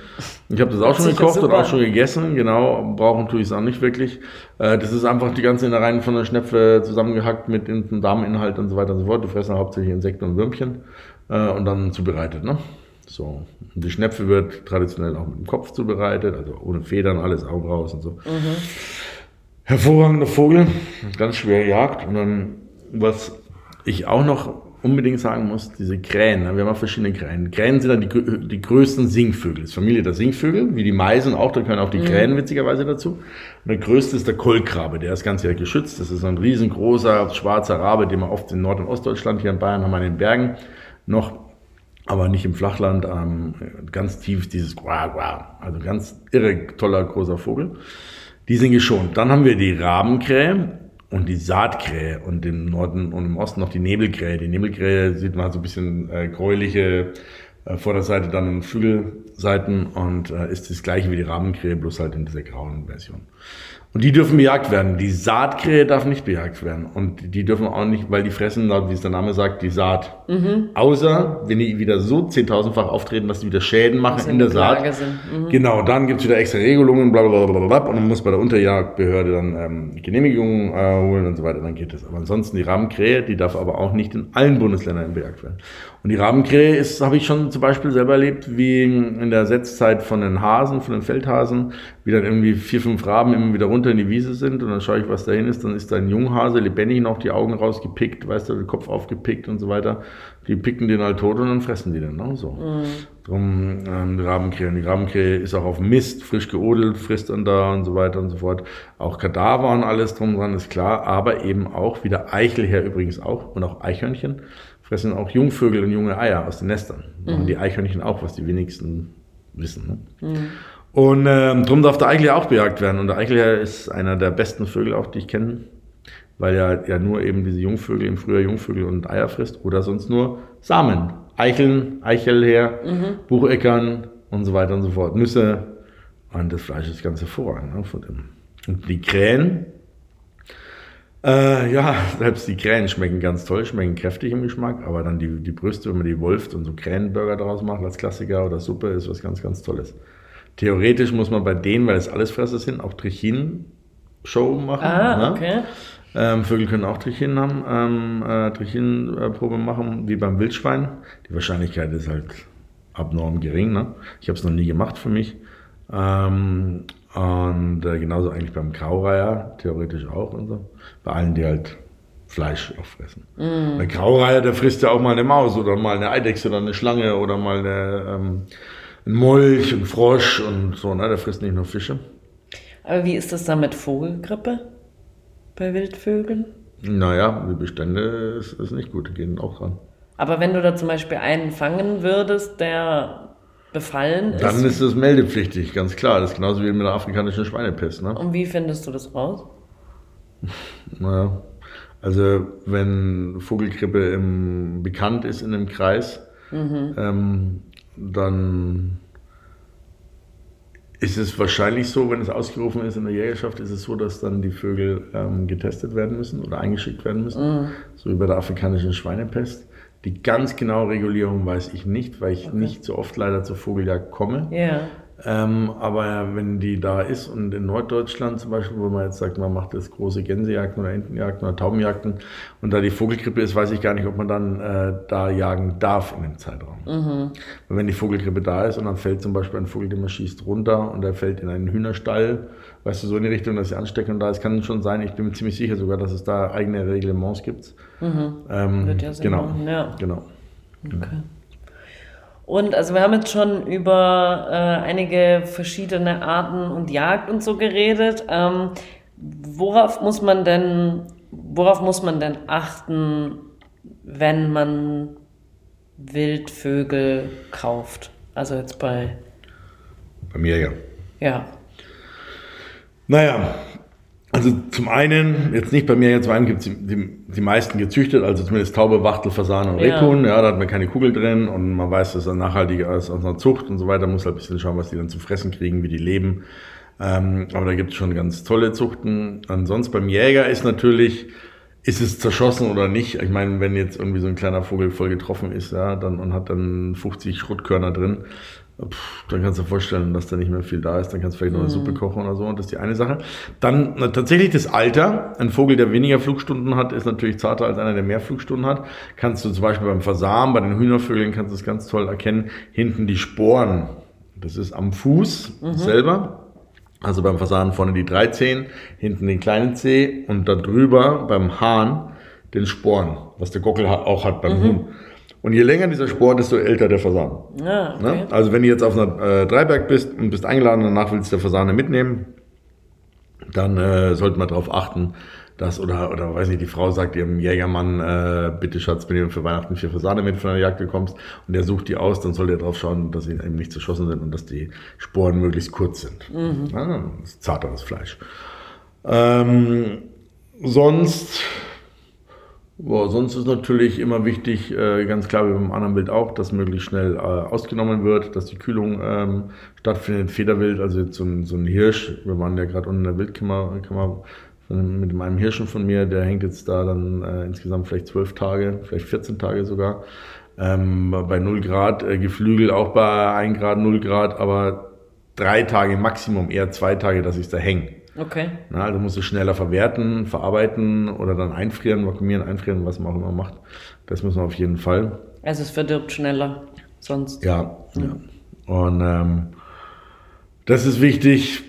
Ich habe das auch schon gekocht und auch schon gegessen. Genau, brauchen tue ich es auch nicht wirklich. Äh, das ist einfach die ganze Innereien von der Schnepfe zusammengehackt mit dem Darminhalt und so weiter und so fort. Die fressen hauptsächlich Insekten und Würmchen äh, und dann zubereitet. Ne? So. Die Schnepfe wird traditionell auch mit dem Kopf zubereitet, also ohne Federn, alles Augen raus und so. Mhm. Hervorragender Vogel, ganz schwer Jagd. Und dann, was ich auch noch unbedingt sagen muss, diese Krähen, ne, wir haben auch verschiedene Krähen. Krähen sind dann die, die größten Singvögel. Das ist Familie der Singvögel, wie die Meisen auch, da können auch die mhm. Krähen witzigerweise dazu. Und der größte ist der Kolkrabe, der ist ganz Jahr geschützt. Das ist ein riesengroßer schwarzer Rabe, den man oft in Nord- und Ostdeutschland, hier in Bayern haben wir in den Bergen noch, aber nicht im Flachland, ähm, ganz tief dieses Gua Gua, also ganz irre toller großer Vogel. Die sind geschont. Dann haben wir die Rabenkrähe, und die Saatkrähe und im Norden und im Osten noch die Nebelkrähe. Die Nebelkrähe sieht man halt so ein bisschen äh, gräuliche äh, Vorderseite, dann Flügelseiten und äh, ist das gleiche wie die Rahmenkrähe, bloß halt in dieser grauen Version. Und die dürfen bejagt werden. Die Saatkrähe darf nicht bejagt werden. Und die dürfen auch nicht, weil die fressen, wie es der Name sagt, die Saat. Mhm. Außer, wenn die wieder so zehntausendfach auftreten, dass die wieder Schäden machen in der Saat. Mhm. Genau, dann gibt's wieder extra Regelungen, bla, bla, bla, bla, bla, und man muss bei der Unterjagdbehörde dann ähm, Genehmigungen äh, holen und so weiter, dann geht das. Aber ansonsten die Rahmenkrähe, die darf aber auch nicht in allen Bundesländern bejagt werden. Und die Rabenkrähe ist, habe ich schon zum Beispiel selber erlebt, wie in der Setzzeit von den Hasen, von den Feldhasen, wie dann irgendwie vier, fünf Raben immer wieder runter in die Wiese sind und dann schaue ich, was dahin ist. Dann ist da ein Junghase, lebendig noch, die Augen rausgepickt, weißt du, den Kopf aufgepickt und so weiter. Die picken den halt tot und dann fressen die den. Ne? So. Mhm. Drum ähm, die Rabenkrähe. Die Rabenkrähe ist auch auf Mist, frisch geodelt, frisst dann da und so weiter und so fort. Auch Kadaver und alles drum dran, ist klar. Aber eben auch, wie der Eichelherr übrigens auch und auch Eichhörnchen fressen auch Jungvögel und junge Eier aus den Nestern. Machen mhm. die Eichhörnchen auch, was die wenigsten wissen. Ne? Mhm. Und ähm, drum darf der Eichel auch bejagt werden. Und der Eichel ist einer der besten Vögel auch, die ich kenne, weil er ja nur eben diese Jungvögel im Frühjahr Jungvögel und Eier frisst oder sonst nur Samen. Eicheln, Eichelher, mhm. Bucheckern und so weiter und so fort. Nüsse. Und das Fleisch ist ganz hervorragend ne, von dem. Und die Krähen, äh, ja, (laughs) selbst die Krähen schmecken ganz toll, schmecken kräftig im Geschmack, aber dann die, die Brüste, wenn man die wolft und so Krähenburger daraus macht als Klassiker oder Suppe, ist was ganz, ganz Tolles. Theoretisch muss man bei denen, weil es alles Fresser sind, auch Trichinen-Show machen. Ah, ne? okay. Ähm, Vögel können auch Trichinen haben, ähm, äh, Trichinenprobe machen, wie beim Wildschwein. Die Wahrscheinlichkeit ist halt abnorm gering. Ne? Ich habe es noch nie gemacht für mich. Ähm, und äh, genauso eigentlich beim Graureiher, theoretisch auch und so. Bei allen, die halt Fleisch auch fressen. Mm. Der Graureiher, der frisst ja auch mal eine Maus oder mal eine Eidechse oder eine Schlange oder mal eine, ähm, ein Molch, ein Frosch und so, ne? Der frisst nicht nur Fische. Aber wie ist das dann mit Vogelgrippe bei Wildvögeln? Naja, die Bestände ist, ist nicht gut, die gehen auch ran. Aber wenn du da zum Beispiel einen fangen würdest, der befallen ist. Dann ist es meldepflichtig, ganz klar. Das ist genauso wie mit der afrikanischen Schweinepest. Ne? Und wie findest du das raus? (laughs) Naja, also wenn Vogelgrippe im, bekannt ist in einem Kreis, mhm. ähm, dann ist es wahrscheinlich so, wenn es ausgerufen ist in der Jägerschaft, ist es so, dass dann die Vögel ähm, getestet werden müssen oder eingeschickt werden müssen, mhm. so wie bei der afrikanischen Schweinepest. Die ganz genaue Regulierung weiß ich nicht, weil ich okay. nicht so oft leider zur Vogeljagd komme. Ja. Ähm, aber wenn die da ist und in Norddeutschland zum Beispiel, wo man jetzt sagt, man macht jetzt große Gänsejagden oder Entenjagden oder Taubenjagden und da die Vogelgrippe ist, weiß ich gar nicht, ob man dann äh, da jagen darf in dem Zeitraum. Mhm. Und wenn die Vogelgrippe da ist und dann fällt zum Beispiel ein Vogel, den man schießt, runter und der fällt in einen Hühnerstall, weißt du, so in die Richtung, dass die Ansteckung da ist, kann schon sein, ich bin mir ziemlich sicher sogar, dass es da eigene Reglements gibt. Mhm. Ähm, Wird ja Sinn genau, ja. genau. Okay. Und also wir haben jetzt schon über äh, einige verschiedene Arten und Jagd und so geredet. Ähm, worauf muss man denn, worauf muss man denn achten, wenn man Wildvögel kauft? Also jetzt bei. Bei mir ja. Ja. Naja, also zum einen, jetzt nicht bei mir jetzt Wein gibt es die, die, meisten gezüchtet, also zumindest Taube, Wachtel, Fasan und Rebhuhn. Ja. ja, da hat man keine Kugel drin und man weiß, dass er nachhaltiger ist aus einer Zucht und so weiter. Muss halt ein bisschen schauen, was die dann zu fressen kriegen, wie die leben. Ähm, aber da gibt es schon ganz tolle Zuchten. Ansonsten beim Jäger ist natürlich, ist es zerschossen oder nicht? Ich meine, wenn jetzt irgendwie so ein kleiner Vogel voll getroffen ist, ja, dann und hat dann 50 Schrottkörner drin, Pff, dann kannst du dir vorstellen, dass da nicht mehr viel da ist. Dann kannst du vielleicht noch eine mhm. Suppe kochen oder so. Und das ist die eine Sache. Dann na, tatsächlich das Alter. Ein Vogel, der weniger Flugstunden hat, ist natürlich zarter als einer, der mehr Flugstunden hat. Kannst du zum Beispiel beim Fasan, bei den Hühnervögeln kannst du das ganz toll erkennen. Hinten die Sporen. Das ist am Fuß mhm. selber. Also beim Fasan vorne die drei Zehen, hinten den kleinen Zeh und da drüber beim Hahn den Sporen, was der Gockel auch hat beim mhm. Huhn. Und je länger dieser Spor, desto älter der Fasan. Ah, okay. ne? Also wenn du jetzt auf einer äh, Dreiberg bist und bist eingeladen, danach willst du der Fasane mitnehmen, dann äh, sollte man darauf achten, dass, oder, oder weiß nicht, die Frau sagt ihrem Jägermann, äh, bitte Schatz, wenn du für Weihnachten vier Fasane mit von der Jagd kommst und der sucht die aus, dann soll der darauf schauen, dass sie eben nicht zerschossen sind und dass die Sporen möglichst kurz sind. Mhm. Ja, das ist zarteres Fleisch. Ähm, sonst Boah, sonst ist natürlich immer wichtig, äh, ganz klar wie beim anderen Wild auch, dass möglichst schnell äh, ausgenommen wird, dass die Kühlung ähm, stattfindet. Federwild, also jetzt so ein, so ein Hirsch, wir waren ja gerade unten in der Wildkammer Kammer von, mit meinem Hirschen von mir, der hängt jetzt da dann äh, insgesamt vielleicht zwölf Tage, vielleicht 14 Tage sogar. Ähm, bei 0 Grad, äh, Geflügel auch bei 1 Grad, 0 Grad, aber drei Tage Maximum, eher zwei Tage, dass ich da hänge. Okay. Na, also musst du schneller verwerten, verarbeiten oder dann einfrieren, vakuumieren, einfrieren, was man auch immer macht. Das muss man auf jeden Fall. Also es verdirbt schneller sonst. Ja. ja. Und ähm, das ist wichtig.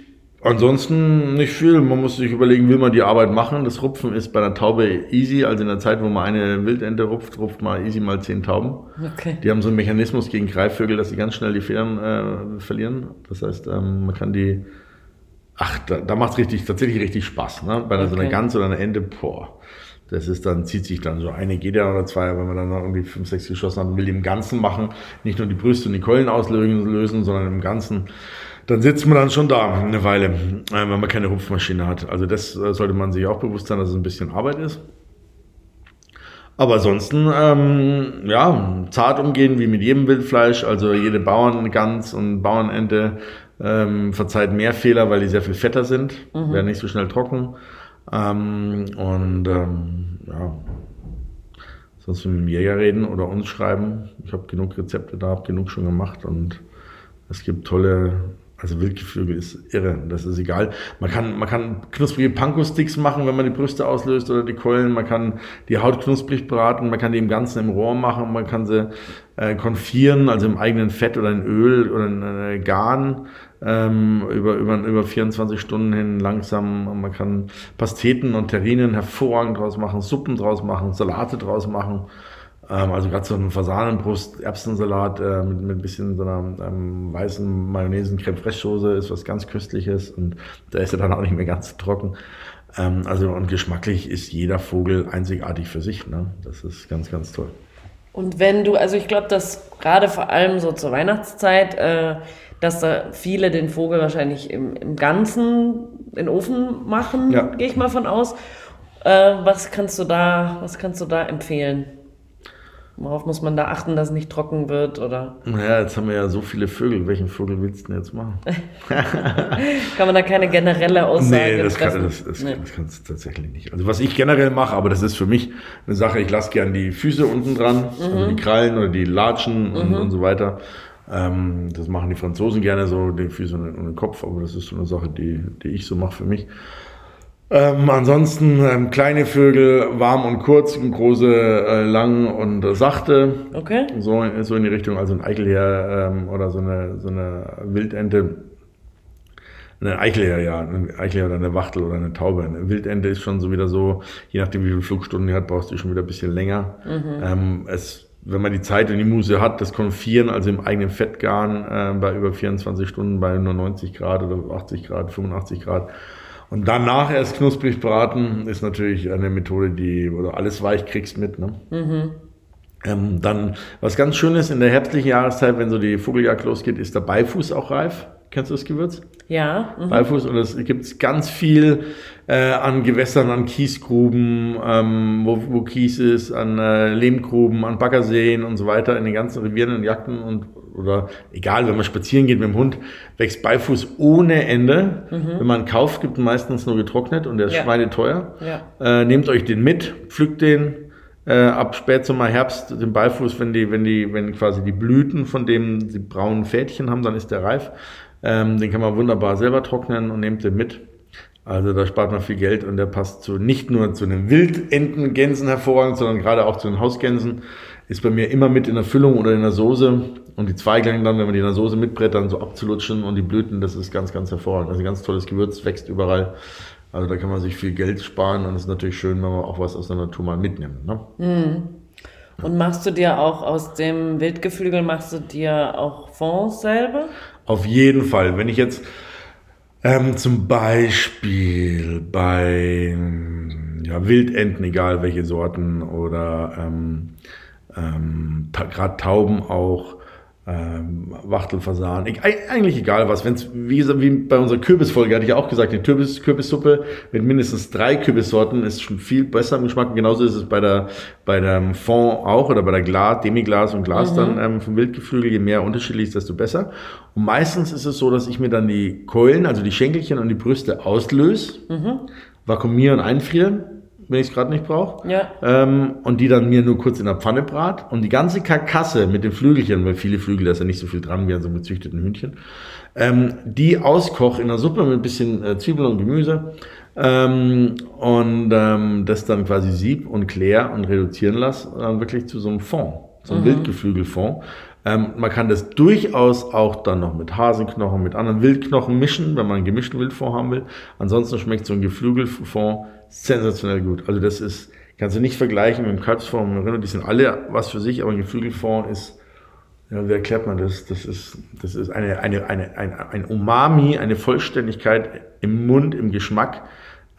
Ansonsten nicht viel. Man muss sich überlegen, will man die Arbeit machen. Das Rupfen ist bei einer Taube easy. Also in der Zeit, wo man eine Wildente rupft, rupft man easy mal zehn Tauben. Okay. Die haben so einen Mechanismus gegen Greifvögel, dass sie ganz schnell die Federn äh, verlieren. Das heißt, ähm, man kann die Ach, da, da macht es richtig, tatsächlich richtig Spaß. Ne? Bei okay. so einer Gans oder einer Ende, boah. Das ist dann, zieht sich dann so eine geht ja oder zwei, wenn man dann noch irgendwie fünf, sechs geschossen hat und will die im Ganzen machen, nicht nur die Brüste und die Keulen auslösen, sondern im Ganzen, dann sitzt man dann schon da eine Weile, äh, wenn man keine Rupfmaschine hat. Also das äh, sollte man sich auch bewusst sein, dass es ein bisschen Arbeit ist. Aber ansonsten, ähm, ja, zart umgehen wie mit jedem Wildfleisch, also jede Bauerngans und Bauernente ähm, verzeiht mehr Fehler, weil die sehr viel fetter sind, mhm. werden nicht so schnell trocken. Ähm, und ähm, ja, sonst mit dem Jäger reden oder uns schreiben. Ich habe genug Rezepte da, habe genug schon gemacht und es gibt tolle also Wildgeflügel ist irre, das ist egal. Man kann, man kann knusprige Panko-Sticks machen, wenn man die Brüste auslöst oder die Keulen. Man kann die Haut knusprig braten, man kann die im Ganzen im Rohr machen, man kann sie äh, konfieren, also im eigenen Fett oder in Öl oder in äh, Garn ähm, über, über, über 24 Stunden hin langsam. Man kann Pasteten und Terrinen hervorragend draus machen, Suppen draus machen, Salate draus machen. Ähm, also gerade so ein Fasanenbrust, Erbsensalat äh, mit, mit ein bisschen so einer ähm, weißen Mayonnaise, Creme Fraiche ist was ganz Köstliches und da ist er dann auch nicht mehr ganz trocken. Ähm, also und geschmacklich ist jeder Vogel einzigartig für sich. Ne? Das ist ganz, ganz toll. Und wenn du, also ich glaube, dass gerade vor allem so zur Weihnachtszeit, äh, dass da viele den Vogel wahrscheinlich im, im Ganzen in den Ofen machen, ja. gehe ich mal von aus. Äh, was kannst du da, was kannst du da empfehlen? Worauf muss man da achten, dass es nicht trocken wird? Oder? Naja, jetzt haben wir ja so viele Vögel. Welchen Vogel willst du denn jetzt machen? (laughs) kann man da keine generelle Aussage Nee, das, kann, das, das, nee. das kannst du tatsächlich nicht. Also was ich generell mache, aber das ist für mich eine Sache, ich lasse gern die Füße unten dran, mhm. also die Krallen oder die Latschen und, mhm. und so weiter. Ähm, das machen die Franzosen gerne so, die Füße und den Kopf, aber das ist so eine Sache, die, die ich so mache für mich. Ähm, ansonsten ähm, kleine Vögel, warm und kurz, große äh, lang und äh, sachte. Okay. So, so in die Richtung, also ein Eichelherr ähm, oder so eine, so eine Wildente. Eine Eichelherr, ja, ein Eichelherr oder eine Wachtel oder eine Taube. Eine Wildente ist schon so wieder so, je nachdem wie viele Flugstunden die hat, brauchst du schon wieder ein bisschen länger. Mhm. Ähm, es wenn man die Zeit und die Muse hat, das Konfieren, also im eigenen Fettgarn äh, bei über 24 Stunden bei nur 90 Grad oder 80 Grad, 85 Grad, und danach erst knusprig braten ist natürlich eine Methode, die, wo du alles weich kriegst mit. Ne? Mhm. Ähm, dann, was ganz schön ist in der herbstlichen Jahreszeit, wenn so die Vogeljagd losgeht, ist der Beifuß auch reif. Kennst du das Gewürz? Ja. Mhm. Beifuß. Und es gibt ganz viel äh, an Gewässern, an Kiesgruben, ähm, wo, wo Kies ist, an äh, Lehmgruben, an Baggerseen und so weiter, in den ganzen Revieren und Jagden und oder egal, wenn man spazieren geht mit dem Hund, wächst Beifuß ohne Ende. Mhm. Wenn man kauft, gibt es meistens nur getrocknet und der ist ja. schweineteuer. Ja. Äh, nehmt euch den mit, pflückt den äh, ab Spätsommer, Herbst, den Beifuß, wenn die, wenn die, wenn quasi die Blüten von dem die braunen Fädchen haben, dann ist der reif. Ähm, den kann man wunderbar selber trocknen und nehmt den mit. Also da spart man viel Geld und der passt zu, nicht nur zu den Wildentengänsen hervorragend, sondern gerade auch zu den Hausgänsen. Ist bei mir immer mit in der Füllung oder in der Soße. Und die Zweiglinge dann, wenn man die in der Soße mitbrät, dann so abzulutschen und die Blüten, das ist ganz, ganz hervorragend. Also ganz tolles Gewürz, wächst überall. Also da kann man sich viel Geld sparen und es ist natürlich schön, wenn man auch was aus der Natur mal mitnimmt. Ne? Mhm. Und machst du dir auch aus dem Wildgeflügel, machst du dir auch Fonds selber? Auf jeden Fall. Wenn ich jetzt ähm, zum Beispiel bei ja, Wildenten, egal welche Sorten, oder ähm, ähm, ta gerade Tauben auch, ähm, Wachtelfasan, ich, eigentlich egal was. Wenn's, wie, gesagt, wie bei unserer Kürbisfolge hatte ich auch gesagt, eine Kürbis, Kürbissuppe mit mindestens drei Kürbissorten ist schon viel besser im Geschmack. Genauso ist es bei der bei dem Fond auch oder bei der Glas, Demiglas und Glas mhm. dann ähm, vom Wildgeflügel. Je mehr unterschiedlich ist, desto besser. Und meistens ist es so, dass ich mir dann die Keulen, also die Schenkelchen und die Brüste auslöse, mhm. vakuumiere und einfriere wenn ich es gerade nicht brauche. Ja. Ähm, und die dann mir nur kurz in der Pfanne brat. Und die ganze Karkasse mit den Flügelchen, weil viele Flügel, da ist ja nicht so viel dran wie an so einem gezüchteten Hühnchen, ähm, die auskoch in der Suppe mit ein bisschen äh, Zwiebeln und Gemüse. Ähm, und ähm, das dann quasi sieb und klär und reduzieren lasse, dann wirklich zu so einem Fond, so einem mhm. Wildgeflügelfond. Ähm, man kann das durchaus auch dann noch mit Hasenknochen, mit anderen Wildknochen mischen, wenn man einen gemischten Wildfond haben will. Ansonsten schmeckt so ein Geflügelfond sensationell gut. Also das ist, kannst du nicht vergleichen mit dem Kalbsfond und Rinder. Die sind alle was für sich, aber ein Geflügelfond ist, ja, wie erklärt man das? Das ist, das ist eine, eine, eine, ein, ein Umami, eine Vollständigkeit im Mund, im Geschmack.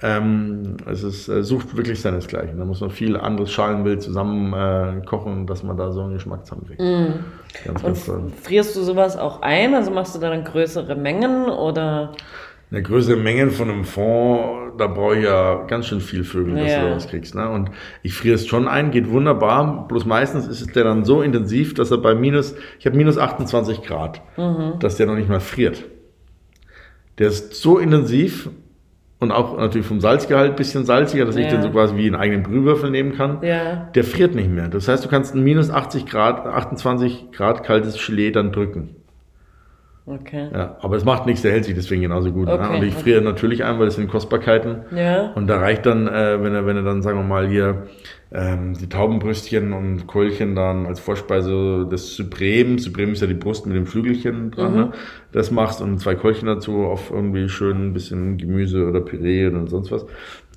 Ähm, es ist, äh, sucht wirklich seinesgleichen. Da muss man viel anderes Schalenbild zusammen äh, kochen, dass man da so einen Geschmack zusammenkriegt. Mm. Ganz, ganz toll. Frierst du sowas auch ein? Also machst du da dann größere Mengen oder? Eine größere Menge von einem Fond, da brauche ich ja ganz schön viel Vögel, dass ja. du was kriegst. Ne? Und ich friere es schon ein, geht wunderbar. Bloß meistens ist der dann so intensiv, dass er bei minus, ich habe minus 28 Grad, mhm. dass der noch nicht mal friert. Der ist so intensiv und auch natürlich vom Salzgehalt bisschen salziger, dass ja. ich den so quasi wie einen eigenen Brühwürfel nehmen kann. Ja. Der friert nicht mehr. Das heißt, du kannst ein minus 80 Grad, 28 Grad kaltes Gelee dann drücken. Okay. Ja, aber es macht nichts, der hält sich deswegen genauso gut. Ne? Okay, ne? Und ich friere okay. natürlich ein, weil das sind Kostbarkeiten. Ja. Und da reicht dann, äh, wenn er, wenn er dann, sagen wir mal, hier ähm, die Taubenbrüstchen und Keulchen dann als Vorspeise das Supreme, Supreme ist ja die Brust mit dem Flügelchen dran, mhm. ne? das machst und zwei Keulchen dazu auf irgendwie schön ein bisschen Gemüse oder Püree oder sonst was,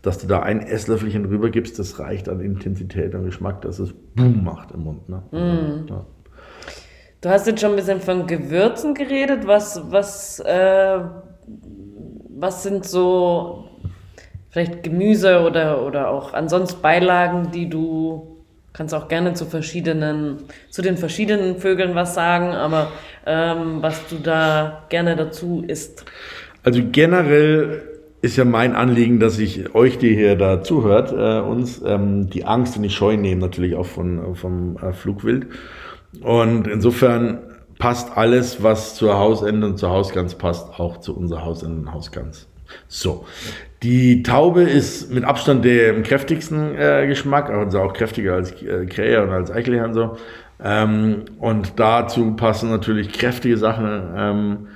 dass du da ein Esslöffelchen rüber gibst, das reicht an Intensität und Geschmack, dass es Boom macht im Mund. Ne? Mhm. Ja. Du hast jetzt schon ein bisschen von Gewürzen geredet. Was, was, äh, was sind so vielleicht Gemüse oder, oder auch ansonsten Beilagen, die du kannst auch gerne zu verschiedenen, zu den verschiedenen Vögeln was sagen, aber ähm, was du da gerne dazu isst. Also generell ist ja mein Anliegen, dass ich euch, die hier da zuhört, äh, uns ähm, die Angst und die Scheu nehmen, natürlich auch von, vom äh, Flugwild. Und insofern passt alles, was zur Hausende und zur Hausgans passt, auch zu unserer Hausende und Hausgans. So. Die Taube ist mit Abstand der kräftigsten äh, Geschmack, also auch kräftiger als äh, Krähe und als Eichelhahn so. Ähm, und dazu passen natürlich kräftige Sachen. Ähm,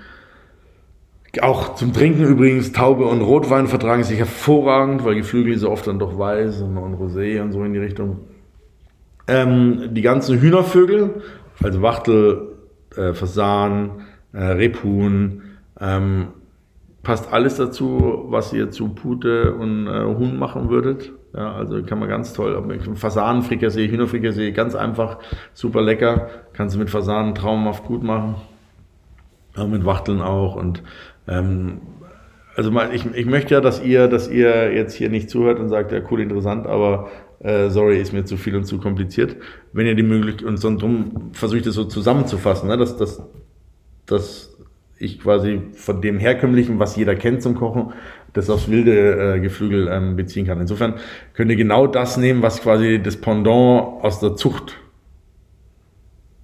auch zum Trinken übrigens, Taube und Rotwein vertragen sich hervorragend, weil Geflügel so oft dann doch weiß und, und Rosé und so in die Richtung. Ähm, die ganzen Hühnervögel, also Wachtel, äh, Fasan, äh, Rebhuhn, ähm, passt alles dazu, was ihr zu Pute und äh, Huhn machen würdet. Ja, also kann man ganz toll. Fasanenfrikassee, Hühnerfrikassee, ganz einfach, super lecker. Kannst du mit Fasanen traumhaft gut machen. Ja, mit Wachteln auch. Und ähm, also ich, ich möchte ja, dass ihr, dass ihr jetzt hier nicht zuhört und sagt, ja cool, interessant, aber äh, sorry, ist mir zu viel und zu kompliziert. Wenn ihr die Möglichkeit, und so drum versuche ich das so zusammenzufassen, ne, dass, dass, dass ich quasi von dem herkömmlichen, was jeder kennt zum Kochen, das aufs wilde äh, Geflügel ähm, beziehen kann. Insofern könnt ihr genau das nehmen, was quasi das Pendant aus der Zucht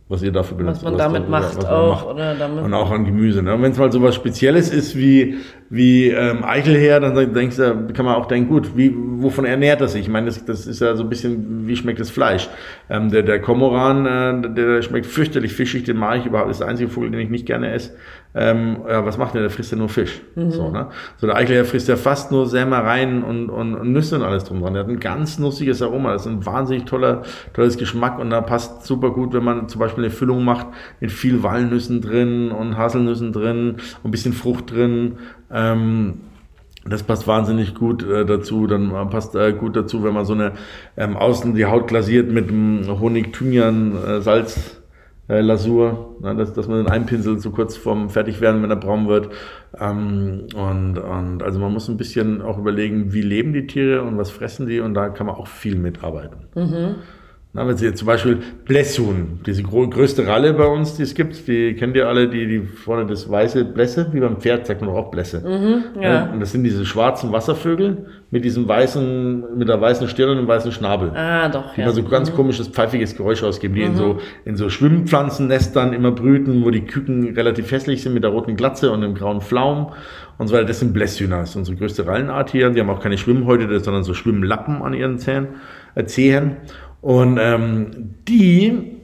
was ihr dafür benutzt. Was man damit da, macht was auch. Macht. Oder damit und auch an Gemüse. Ne? Wenn es mal so was Spezielles ist wie, wie ähm, Eichelher, dann denkst du, kann man auch denken, gut, wie, wovon ernährt er sich? Ich meine, das, das ist ja so ein bisschen, wie schmeckt das Fleisch? Ähm, der, der Komoran, äh, der schmeckt fürchterlich fischig, den mag ich überhaupt, das ist der einzige Vogel, den ich nicht gerne esse. Ähm, ja, was macht der? Der frisst ja nur Fisch. Mhm. So, ne? so der Eichler frisst ja fast nur Sämereien und, und, und Nüsse und alles drum dran. Der hat ein ganz nussiges Aroma. Das ist ein wahnsinnig toller, tolles Geschmack und da passt super gut, wenn man zum Beispiel eine Füllung macht mit viel Walnüssen drin und Haselnüssen drin und ein bisschen Frucht drin. Ähm, Das passt wahnsinnig gut äh, dazu. Dann passt äh, gut dazu, wenn man so eine ähm, außen die Haut glasiert mit Honig, Thymian, äh, Salz, äh, Lasur, ne, dass, dass man den einpinselt so kurz vorm Fertigwerden, wenn er braun wird. Ähm, und, und also man muss ein bisschen auch überlegen, wie leben die Tiere und was fressen die und da kann man auch viel mitarbeiten. Mhm. Na, wenn Sie jetzt zum Beispiel Blässhuhn, diese größte Ralle bei uns, die es gibt, die kennt ihr alle, die, die vorne das weiße Blässe, wie beim Pferd sagt man auch Blässe. Mhm, ja. Und das sind diese schwarzen Wasservögel mit diesem weißen, mit der weißen Stirn und dem weißen Schnabel. Ah, doch, die ja. Die so ganz mhm. komisches, pfeifiges Geräusch ausgeben, die mhm. in so, in so Schwimmpflanzennestern immer brüten, wo die Küken relativ hässlich sind mit der roten Glatze und dem grauen Pflaum und so weiter. Das sind Blässhühner. Das ist unsere größte Rallenart hier. Die haben auch keine Schwimmhäute, sondern so Schwimmlappen an ihren Zähnen, äh, Zehen. Und ähm, die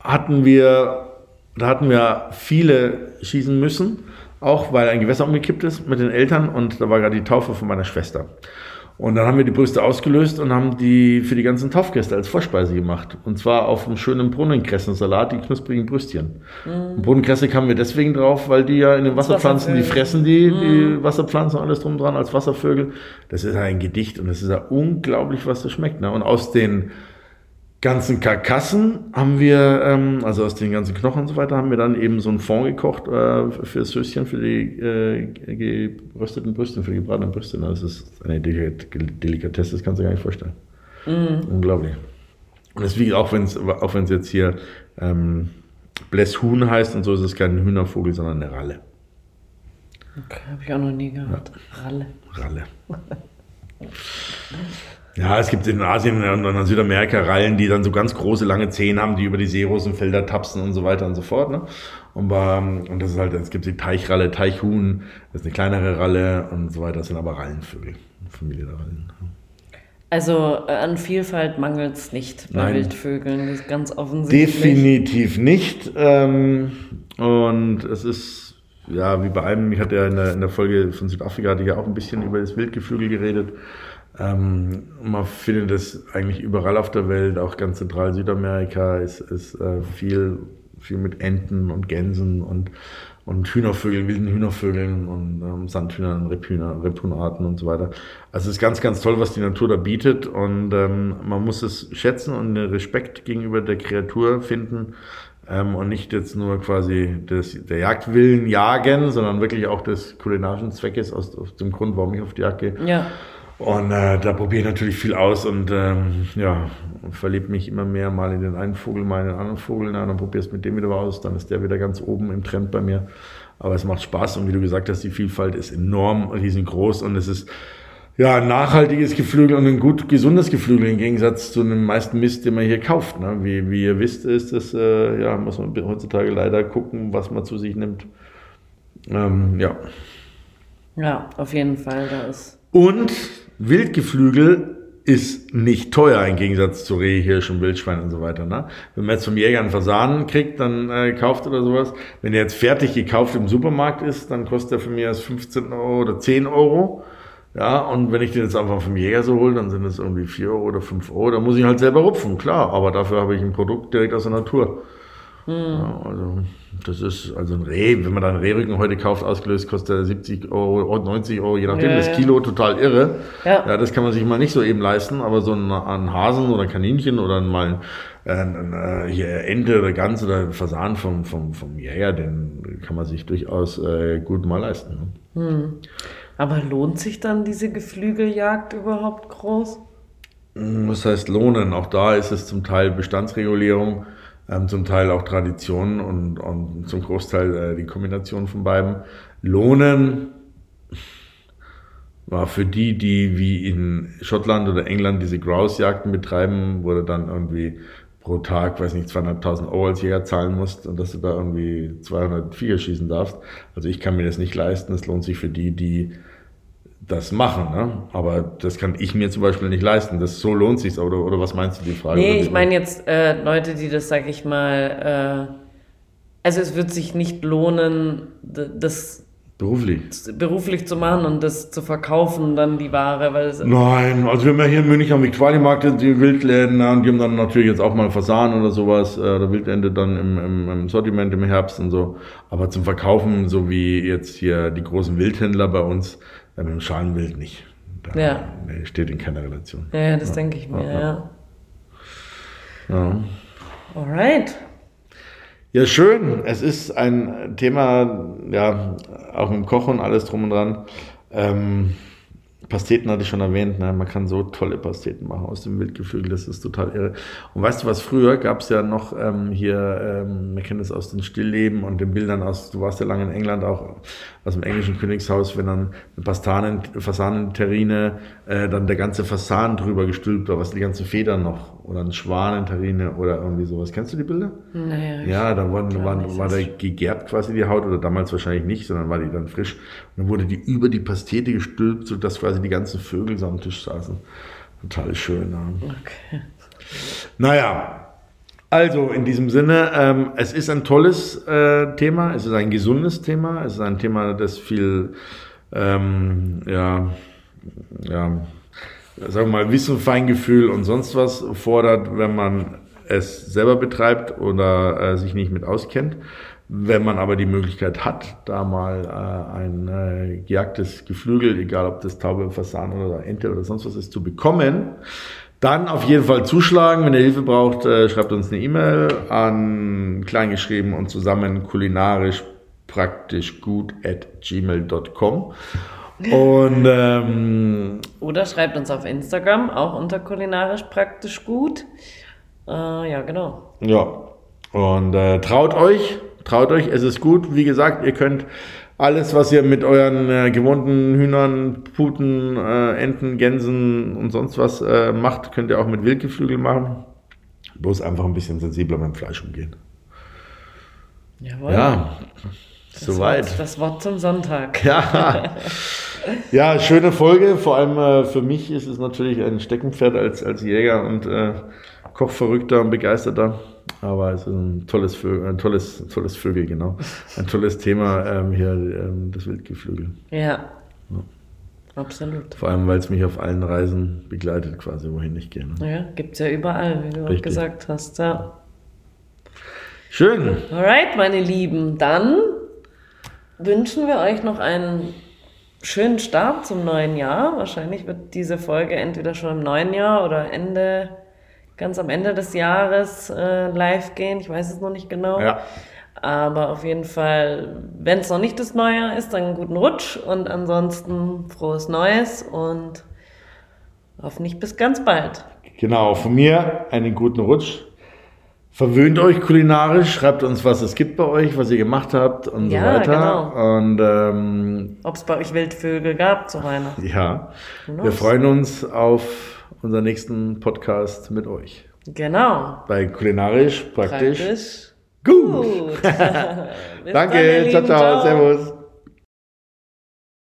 hatten wir, da hatten wir viele schießen müssen, auch weil ein Gewässer umgekippt ist mit den Eltern und da war gerade die Taufe von meiner Schwester. Und dann haben wir die Brüste ausgelöst und haben die für die ganzen Taufgäste als Vorspeise gemacht. Und zwar auf einem schönen Brunnenkressensalat, die knusprigen Brüstchen. Mhm. Brunnenkresse kamen wir deswegen drauf, weil die ja in den Wasserpflanzen, die fressen die, mhm. die Wasserpflanzen, alles drum dran als Wasservögel. Das ist ein Gedicht und es ist ja unglaublich, was das schmeckt. Ne? Und aus den ganzen Karkassen haben wir, ähm, also aus den ganzen Knochen und so weiter, haben wir dann eben so einen Fond gekocht äh, für das Höschen, für die äh, gerösteten Brüste, für die gebratenen Brüste. Das ist eine Delikatesse, das kannst du dir gar nicht vorstellen. Mm. Unglaublich. Und deswegen, auch wenn es auch wenn's jetzt hier ähm, Blässhuhn heißt und so, ist es kein Hühnervogel, sondern eine Ralle. Okay, habe ich auch noch nie gehört. Ja. Ralle. Ralle. (laughs) Ja, es gibt in Asien und in Südamerika Rallen, die dann so ganz große, lange Zehen haben, die über die Seerosenfelder tapsen und so weiter und so fort. Ne? Und, ähm, und das ist halt, es gibt die Teichralle, Teichhuhn, das ist eine kleinere Ralle und so weiter. Das sind aber Rallenvögel, Familie der Rallen. Also äh, an Vielfalt mangelt es nicht bei Nein. Wildvögeln, das ist ganz offensichtlich. Definitiv nicht. Ähm, und es ist, ja, wie bei einem, ich hatte ja in der, in der Folge von Südafrika, hatte ich ja auch ein bisschen über das Wildgeflügel geredet. Ähm, man findet es eigentlich überall auf der Welt, auch ganz zentral Südamerika ist, ist äh, viel, viel mit Enten und Gänsen und, und Hühnervögeln, wilden Hühnervögeln und ähm, Sandhühnern, Rebhühner, Rebhuhnarten und so weiter. Also es ist ganz, ganz toll, was die Natur da bietet und ähm, man muss es schätzen und Respekt gegenüber der Kreatur finden ähm, und nicht jetzt nur quasi des, der Jagdwillen jagen, sondern wirklich auch des kulinarischen Zweckes aus, aus dem Grund, warum ich auf die Jagd gehe. Ja. Und äh, da probiere ich natürlich viel aus und ähm, ja, verliebe mich immer mehr mal in den einen Vogel, mal in den anderen Vogel. Na, dann probierst mit dem wieder aus, dann ist der wieder ganz oben im Trend bei mir. Aber es macht Spaß und wie du gesagt hast, die Vielfalt ist enorm riesengroß und es ist ja ein nachhaltiges Geflügel und ein gut gesundes Geflügel im Gegensatz zu dem meisten Mist, den man hier kauft. Ne? Wie, wie ihr wisst, ist das, äh, ja, muss man heutzutage leider gucken, was man zu sich nimmt. Ähm, ja. Ja, auf jeden Fall. Da ist. Und Wildgeflügel ist nicht teuer im Gegensatz zu Reh, Hirsch und Wildschwein und so weiter. Ne? Wenn man jetzt vom Jäger einen Fasanen kriegt, dann äh, kauft oder sowas. Wenn der jetzt fertig gekauft im Supermarkt ist, dann kostet er für mich erst 15 Euro oder 10 Euro. Ja, und wenn ich den jetzt einfach vom Jäger so hole, dann sind es irgendwie 4 Euro oder 5 Euro. Da muss ich halt selber rupfen, klar. Aber dafür habe ich ein Produkt direkt aus der Natur. Hm. Ja, also das ist also ein Reh, wenn man da einen Rehrücken heute kauft, ausgelöst, kostet er 70 Euro, 90 Euro, je nachdem, ja, das Kilo total irre. Ja. ja, das kann man sich mal nicht so eben leisten, aber so ein, ein Hasen oder ein Kaninchen oder mal ein, ein, hier Ente oder Gans oder Fasan vom, vom, vom Jäger, den kann man sich durchaus äh, gut mal leisten. Ne? Hm. Aber lohnt sich dann diese Geflügeljagd überhaupt groß? Was heißt lohnen? Auch da ist es zum Teil Bestandsregulierung ähm, zum Teil auch Traditionen und, und zum Großteil äh, die Kombination von beiden. Lohnen war für die, die wie in Schottland oder England diese Grouse-Jagden betreiben, wurde dann irgendwie pro Tag, weiß nicht, 200.000 Euro als Jäger zahlen musst und dass du da irgendwie 200 Viecher schießen darfst. Also ich kann mir das nicht leisten. Es lohnt sich für die, die das machen, ne? aber das kann ich mir zum Beispiel nicht leisten. Das so lohnt sich oder, oder was meinst du die Frage? Nee, ich meine jetzt äh, Leute, die das, sag ich mal, äh, also es wird sich nicht lohnen, das Beruflich? Beruflich zu machen und das zu verkaufen, dann die Ware, weil es Nein, also wir haben ja hier in München am Viktualienmarkt die Wildläden und die haben dann natürlich jetzt auch mal Fasan oder sowas, äh, oder Wildende dann im, im, im Sortiment im Herbst und so. Aber zum Verkaufen, so wie jetzt hier die großen Wildhändler bei uns, mit dem Schalenwild nicht. Da, Ja. Nee, steht in keiner Relation. Ja, ja, das denke ich mir, ja, ja. Ja. Alright. Ja, schön. Es ist ein Thema, ja, auch im Kochen, alles drum und dran. Ähm, Pasteten hatte ich schon erwähnt, ne? man kann so tolle Pasteten machen aus dem Wildgeflügel, das ist total irre. Und weißt du was, früher gab es ja noch ähm, hier, ähm, man kennt es aus den Stillleben und den Bildern aus, du warst ja lange in England auch, aus dem englischen Königshaus, wenn dann eine Pastanen, Fasanenterrine, äh, dann der ganze Fasan drüber gestülpt war, was die ganze Federn noch, oder eine Schwanenterrine oder irgendwie sowas. Kennst du die Bilder? Naja, Ja, da waren, waren, war da gegärbt quasi die Haut oder damals wahrscheinlich nicht, sondern war die dann frisch. Und dann wurde die über die Pastete gestülpt, sodass quasi die ganzen Vögel so am Tisch saßen. Total schön. Ja. Okay. Naja, also in diesem Sinne, ähm, es ist ein tolles äh, Thema, es ist ein gesundes Thema, es ist ein Thema, das viel, ähm, ja, ja, sagen wir mal, Wissen, Feingefühl und sonst was fordert, wenn man es selber betreibt oder äh, sich nicht mit auskennt. Wenn man aber die Möglichkeit hat, da mal äh, ein äh, gejagtes Geflügel, egal ob das Taube, Fasan oder Ente oder sonst was ist, zu bekommen, dann auf jeden Fall zuschlagen. Wenn ihr Hilfe braucht, äh, schreibt uns eine E-Mail an kleingeschrieben und zusammen kulinarisch praktisch gut at gmail.com. Und ähm, Oder schreibt uns auf Instagram, auch unter kulinarisch praktisch gut. Äh, ja, genau. Ja, und äh, traut euch, traut euch, es ist gut. Wie gesagt, ihr könnt alles, was ihr mit euren äh, gewohnten Hühnern, Puten, äh, Enten, Gänsen und sonst was äh, macht, könnt ihr auch mit Wildgeflügel machen. Bloß einfach ein bisschen sensibler beim Fleisch umgehen. Jawohl. Ja, Das soweit. Wort, das Wort zum Sonntag. (laughs) Ja. ja, schöne Folge. Vor allem äh, für mich ist es natürlich ein Steckenpferd als, als Jäger und äh, Kochverrückter und Begeisterter. Aber es ist ein tolles, Vö ein tolles, tolles Vögel, genau. Ein tolles Thema ähm, hier, ähm, das Wildgeflügel. Ja. Absolut. Vor allem, weil es mich auf allen Reisen begleitet, quasi, wohin ich gehe. Ne? Ja, gibt's ja überall, wie du auch Richtig. gesagt hast. Ja. Schön. Alright, meine Lieben, dann wünschen wir euch noch einen schönen Start zum neuen Jahr. Wahrscheinlich wird diese Folge entweder schon im neuen Jahr oder Ende, ganz am Ende des Jahres äh, live gehen. Ich weiß es noch nicht genau. Ja. Aber auf jeden Fall, wenn es noch nicht das neue Jahr ist, dann einen guten Rutsch und ansonsten frohes Neues und hoffentlich bis ganz bald. Genau, von mir einen guten Rutsch. Verwöhnt euch kulinarisch, schreibt uns, was es gibt bei euch, was ihr gemacht habt und Ja, so weiter. genau. Und ähm, Ob es bei euch Wildvögel gab zu Weihnachten. Ja, wir freuen uns auf unseren nächsten Podcast mit euch. Genau. Bei Kulinarisch praktisch. Praktisch. Gut. Gut. (laughs) Bis dann, Danke, ciao, Lieben. ciao, servus.